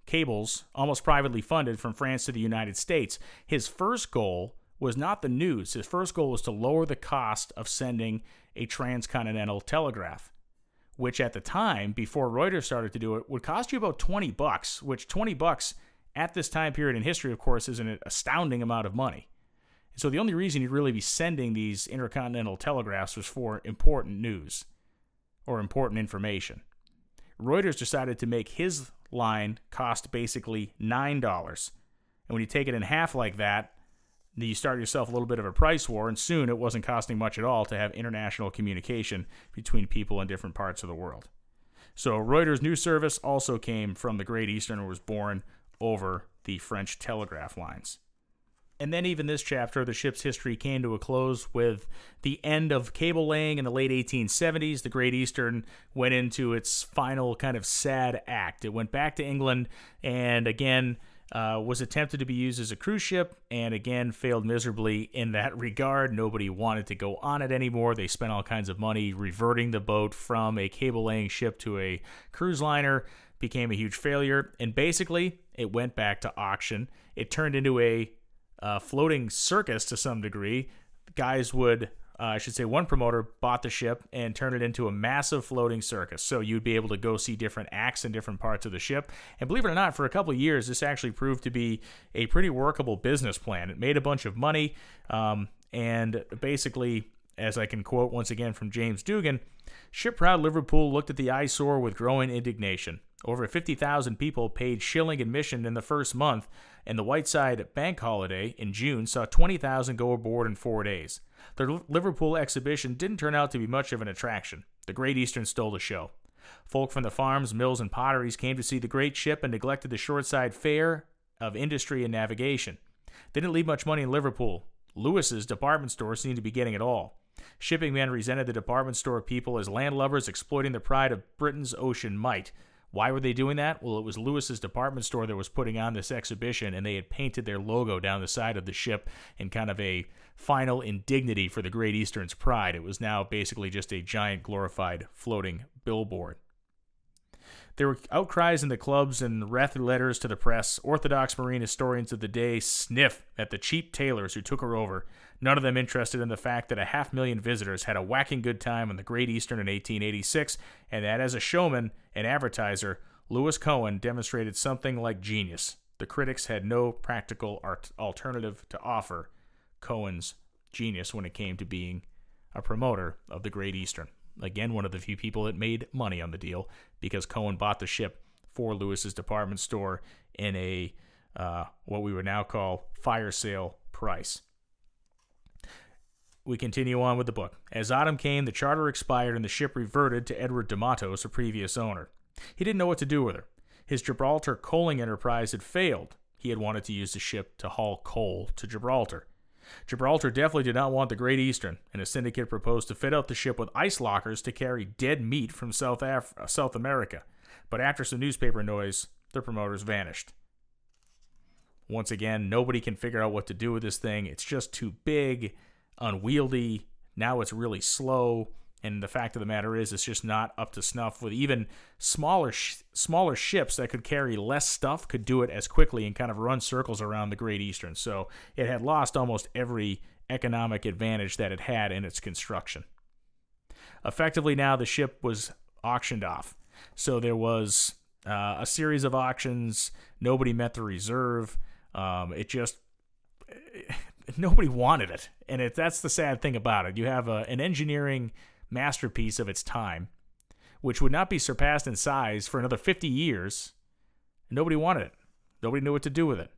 cables, almost privately funded from France to the United States. His first goal was not the news. His first goal was to lower the cost of sending a transcontinental telegraph, which at the time, before Reuters started to do it, would cost you about 20 bucks, which 20 bucks at this time period in history, of course, is an astounding amount of money. So the only reason you'd really be sending these intercontinental telegraphs was for important news or important information. Reuters decided to make his line cost basically $9. And when you take it in half like that, you start yourself a little bit of a price war, and soon it wasn't costing much at all to have international communication between people in different parts of the world. So Reuters news service also came from the Great Eastern and was born over the French telegraph lines. And then, even this chapter of the ship's history came to a close with the end of cable laying in the late 1870s. The Great Eastern went into its final kind of sad act. It went back to England and again uh, was attempted to be used as a cruise ship and again failed miserably in that regard. Nobody wanted to go on it anymore. They spent all kinds of money reverting the boat from a cable laying ship to a cruise liner. Became a huge failure, and basically it went back to auction. It turned into a uh, floating circus to some degree. Guys would, uh, I should say, one promoter bought the ship and turned it into a massive floating circus. So you'd be able to go see different acts in different parts of the ship. And believe it or not, for a couple of years, this actually proved to be a pretty workable business plan. It made a bunch of money, um, and basically, as I can quote once again from James Dugan, ship proud Liverpool looked at the eyesore with growing indignation. Over 50,000 people paid shilling admission in the first month, and the Whitsuntide Bank Holiday in June saw 20,000 go aboard in four days. The Liverpool exhibition didn't turn out to be much of an attraction. The Great Eastern stole the show. Folk from the farms, mills, and potteries came to see the great ship and neglected the shoreside fare of industry and navigation. They didn't leave much money in Liverpool. Lewis's department store seemed to be getting it all. Shipping men resented the department store people as landlubbers exploiting the pride of Britain's ocean might. Why were they doing that? Well, it was Lewis's department store that was putting on this exhibition, and they had painted their logo down the side of the ship in kind of a final indignity for the Great Eastern's pride. It was now basically just a giant glorified floating billboard. There were outcries in the clubs and wrathful letters to the press. Orthodox marine historians of the day sniff at the cheap tailors who took her over, none of them interested in the fact that a half million visitors had a whacking good time on the Great Eastern in 1886, and that as a showman and advertiser, Louis Cohen demonstrated something like genius. The critics had no practical art- alternative to offer Cohen's genius when it came to being a promoter of the Great Eastern. Again, one of the few people that made money on the deal because Cohen bought the ship for Lewis's department store in a uh, what we would now call fire sale price. We continue on with the book. As autumn came, the charter expired and the ship reverted to Edward de Mattos, a previous owner. He didn't know what to do with her. His Gibraltar coaling enterprise had failed. He had wanted to use the ship to haul coal to Gibraltar. Gibraltar definitely did not want the Great Eastern, and a syndicate proposed to fit out the ship with ice lockers to carry dead meat from South, Af- uh, South America. But after some newspaper noise, the promoters vanished. Once again, nobody can figure out what to do with this thing. It's just too big unwieldy. Now it's really slow. And the fact of the matter is, it's just not up to snuff with even smaller sh- smaller ships that could carry less stuff could do it as quickly and kind of run circles around the Great Eastern. So it had lost almost every economic advantage that it had in its construction. Effectively, now the ship was auctioned off. So there was uh, a series of auctions. Nobody met the reserve. Um, it just nobody wanted it, and it, that's the sad thing about it. You have a, an engineering masterpiece of its time, which would not be surpassed in size for another 50 years. Nobody wanted it. Nobody knew what to do with it.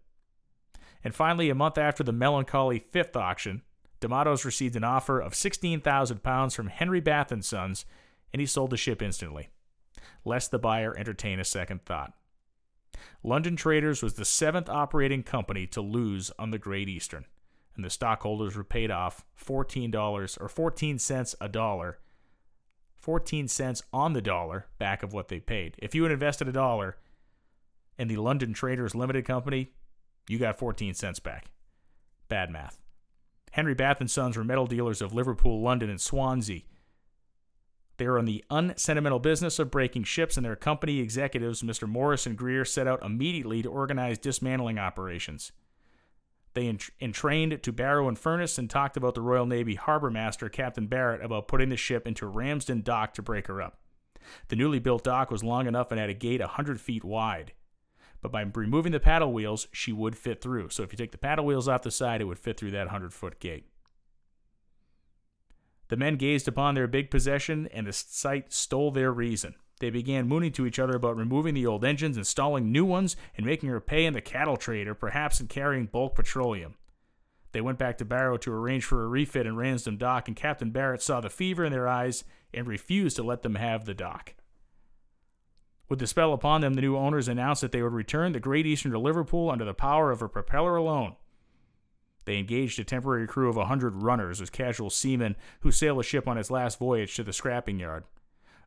And finally, a month after the melancholy fifth auction, de Mattos received an offer of 16,000 pounds from Henry Bath and Sons, and he sold the ship instantly, lest the buyer entertain a second thought. London Traders was the seventh operating company to lose on the Great Eastern and the stockholders were paid off $14 or 14 cents a dollar. 14 cents on the dollar back of what they paid. If you had invested a dollar in the London Traders Limited Company, you got 14 cents back. Bad math. Henry Bath and Sons were metal dealers of Liverpool, London, and Swansea. They were in the unsentimental business of breaking ships, and their company executives, Mr. Morris and Greer, set out immediately to organize dismantling operations. They entrained to Barrow-in-Furness and talked about the Royal Navy harbor master, Captain Barrett, about putting the ship into Ramsden Dock to break her up. The newly built dock was long enough and had a gate 100 feet wide. But by removing the paddle wheels, she would fit through. So if you take the paddle wheels off the side, it would fit through that 100 foot gate. The men gazed upon their big possession, and the sight stole their reason. They began mooning to each other about removing the old engines, installing new ones, and making her pay in the cattle trade or perhaps in carrying bulk petroleum. They went back to Barrow to arrange for a refit in Ramsden Dock, and Captain Barrett saw the fever in their eyes and refused to let them have the dock. With the spell upon them, the new owners announced that they would return the Great Eastern to Liverpool under the power of a propeller alone. They engaged a temporary crew of a 100 runners as casual seamen who sailed the ship on its last voyage to the scrapping yard.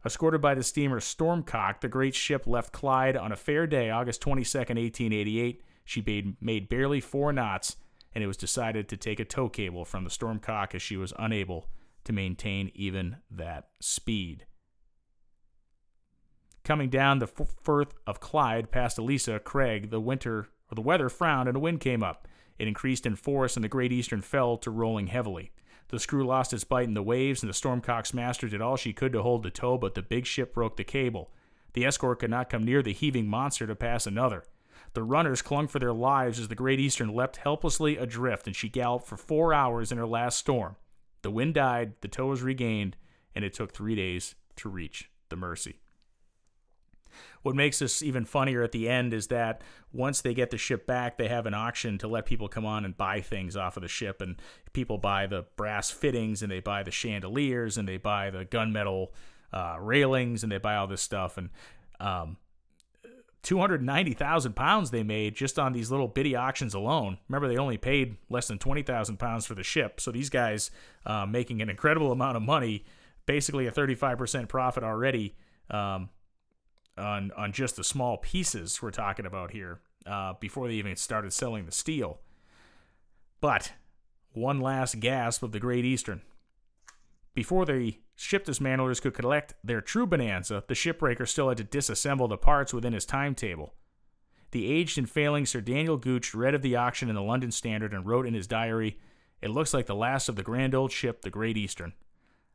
Escorted by the steamer Stormcock, the great ship left Clyde on a fair day, August 22, 1888. She made, made barely four knots, and it was decided to take a tow cable from the Stormcock as she was unable to maintain even that speed. Coming down the Firth of Clyde past Ailsa, Craig, the winter or the weather frowned and a wind came up. It increased in force and the Great Eastern fell to rolling heavily. The screw lost its bite in the waves, and the Stormcock's master did all she could to hold the tow, but the big ship broke the cable. The escort could not come near the heaving monster to pass another. The runners clung for their lives as the Great Eastern leapt helplessly adrift, and she galloped for four hours in her last storm. The wind died, the tow was regained, and it took three days to reach the Mersey. What makes this even funnier at the end is that once they get the ship back, they have an auction to let people come on and buy things off of the ship. And people buy the brass fittings, and they buy the chandeliers, and they buy the gunmetal uh, railings, and they buy all this stuff. And um, 290,000 pounds they made just on these little bitty auctions alone. Remember, they only paid less than 20,000 pounds for the ship. So these guys uh, making an incredible amount of money, basically a 35% profit already. Um, on on just the small pieces we're talking about here uh, before they even started selling the steel. But one last gasp of the Great Eastern. Before the ship dismantlers could collect their true bonanza, the shipbreaker still had to disassemble the parts within his timetable. The aged and failing Sir Daniel Gooch read of the auction in the London Standard and wrote in his diary, It looks like the last of the grand old ship, the Great Eastern.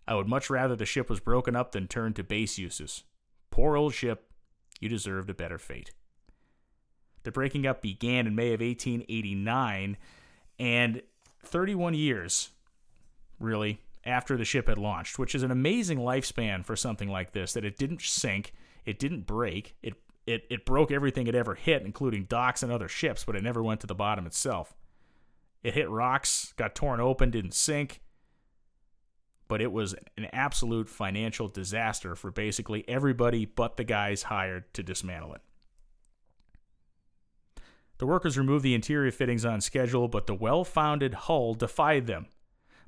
I would much rather the ship was broken up than turned to base uses. Poor old ship, you deserved a better fate. The breaking up began in May of 1889, and 31 years, really, after the ship had launched, which is an amazing lifespan for something like this. That it didn't sink, it didn't break, it it, it broke everything it ever hit, including docks and other ships, but it never went to the bottom itself. It hit rocks, got torn open, didn't sink, but it was an absolute financial disaster for basically everybody but the guys hired to dismantle it. The workers removed the interior fittings on schedule, but the well founded hull defied them.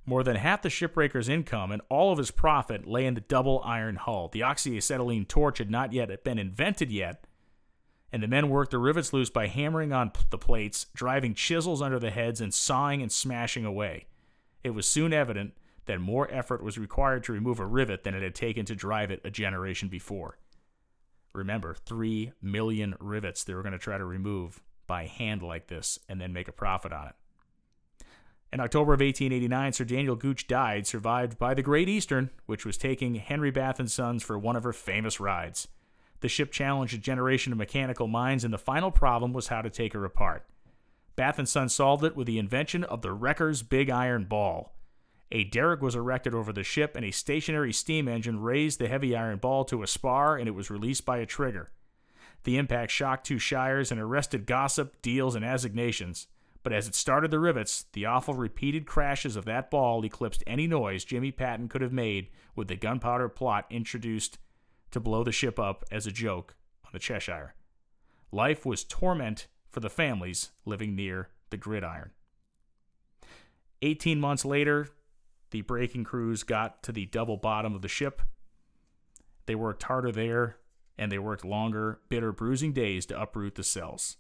More than half the shipbreaker's income and all of his profit lay in the double iron hull. The oxyacetylene torch had not yet been invented yet, and the men worked the rivets loose by hammering on the plates, driving chisels under the heads, and sawing and smashing away. It was soon evident that more effort was required to remove a rivet than it had taken to drive it a generation before. Remember, 3 million rivets they were going to try to remove by hand like this and then make a profit on it. In October of 1889, Sir Daniel Gooch died, survived by the Great Eastern, which was taking Henry Bath and Sons for one of her famous rides. The ship challenged a generation of mechanical minds, and the final problem was how to take her apart. Bath and Sons solved it with the invention of the Wrecker's Big Iron Ball. A derrick was erected over the ship, and a stationary steam engine raised the heavy iron ball to a spar, and it was released by a trigger. The impact shocked two shires and arrested gossip, deals, and assignations. But as it started the rivets, the awful repeated crashes of that ball eclipsed any noise Jimmy Patton could have made with the gunpowder plot introduced to blow the ship up as a joke on the Cheshire. Life was torment for the families living near the gridiron. Eighteen months later, the breaking crews got to the double bottom of the ship. They worked harder there, and they worked longer, bitter, bruising days to uproot the cells.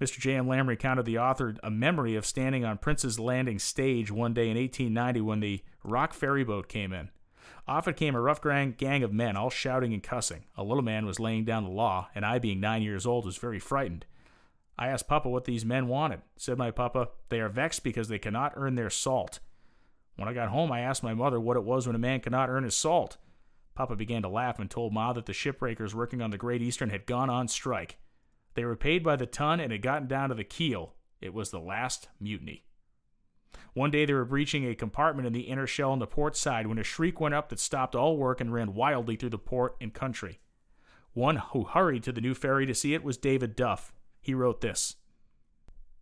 Mr. J.M. Lamb recounted the author a memory of standing on Prince's Landing stage one day in 1890 when the Rock ferry boat came in. Off it came a rough gang of men, all shouting and cussing. A little man was laying down the law, and I, being nine years old, was very frightened. I asked Papa what these men wanted. Said my Papa, They are vexed because they cannot earn their salt. When I got home, I asked my mother what it was when a man could not earn his salt. Papa began to laugh and told Ma that the shipbreakers working on the Great Eastern had gone on strike. They were paid by the ton and had gotten down to the keel. It was the last mutiny. One day they were breaching a compartment in the inner shell on the port side when a shriek went up that stopped all work and ran wildly through the port and country. One who hurried to the new ferry to see it was David Duff. He wrote this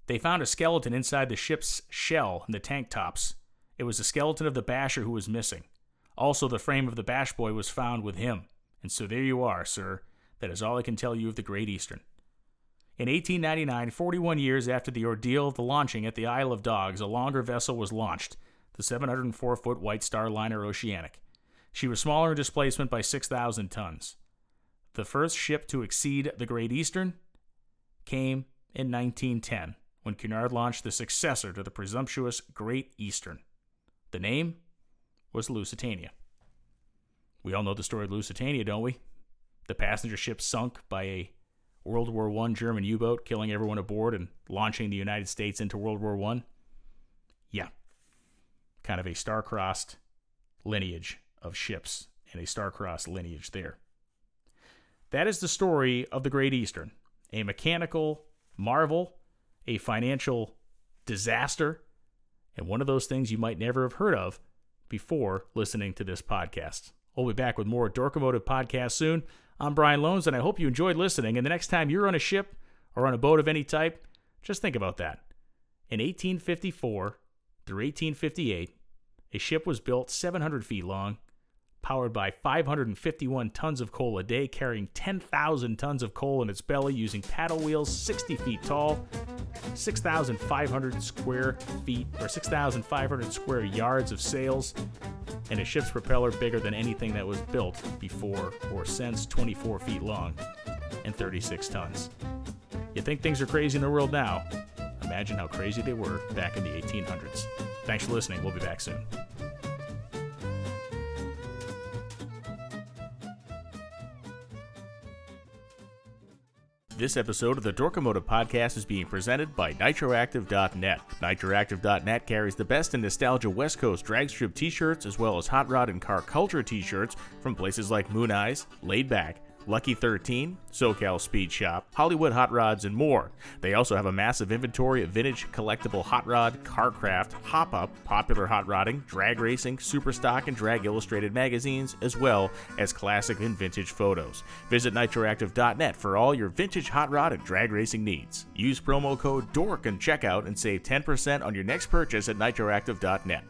They found a skeleton inside the ship's shell in the tank tops. It was the skeleton of the basher who was missing. Also, the frame of the bash boy was found with him. And so there you are, sir. That is all I can tell you of the Great Eastern. In 1899, 41 years after the ordeal of the launching at the Isle of Dogs, a longer vessel was launched, the 704 foot White Star Liner Oceanic. She was smaller in displacement by 6,000 tons. The first ship to exceed the Great Eastern came in 1910 when Cunard launched the successor to the presumptuous Great Eastern. The name was Lusitania. We all know the story of Lusitania, don't we? The passenger ship sunk by a World War I German U boat, killing everyone aboard and launching the United States into World War I. Yeah. Kind of a star-crossed lineage of ships and a star-crossed lineage there. That is the story of the Great Eastern, a mechanical marvel, a financial disaster, and one of those things you might never have heard of before listening to this podcast. We'll be back with more Dorkomotive podcasts soon. I'm Brian Lohnes, and I hope you enjoyed listening. And the next time you're on a ship or on a boat of any type, just think about that. In 1854 through 1858, a ship was built 700 feet long, powered by 551 tons of coal a day, carrying 10,000 tons of coal in its belly using paddle wheels 60 feet tall, 6,500 square feet or 6,500 square yards of sails, and a ship's propeller bigger than anything that was built before or since 24 feet long and 36 tons. You think things are crazy in the world now? Imagine how crazy they were back in the 1800s. Thanks for listening. We'll be back soon. This episode of the Dorkomotive podcast is being presented by NitroActive.net. NitroActive.net carries the best in nostalgia West Coast drag strip t shirts as well as hot rod and car culture t shirts from places like Moon Eyes, Laid Back, Lucky 13, SoCal Speed Shop, Hollywood Hot Rods, and more. They also have a massive inventory of vintage collectible hot rod, car craft, hop up, popular hot rodding, drag racing, super stock, and drag illustrated magazines, as well as classic and vintage photos. Visit nitroactive.net for all your vintage hot rod and drag racing needs. Use promo code DORK and checkout and save 10% on your next purchase at nitroactive.net.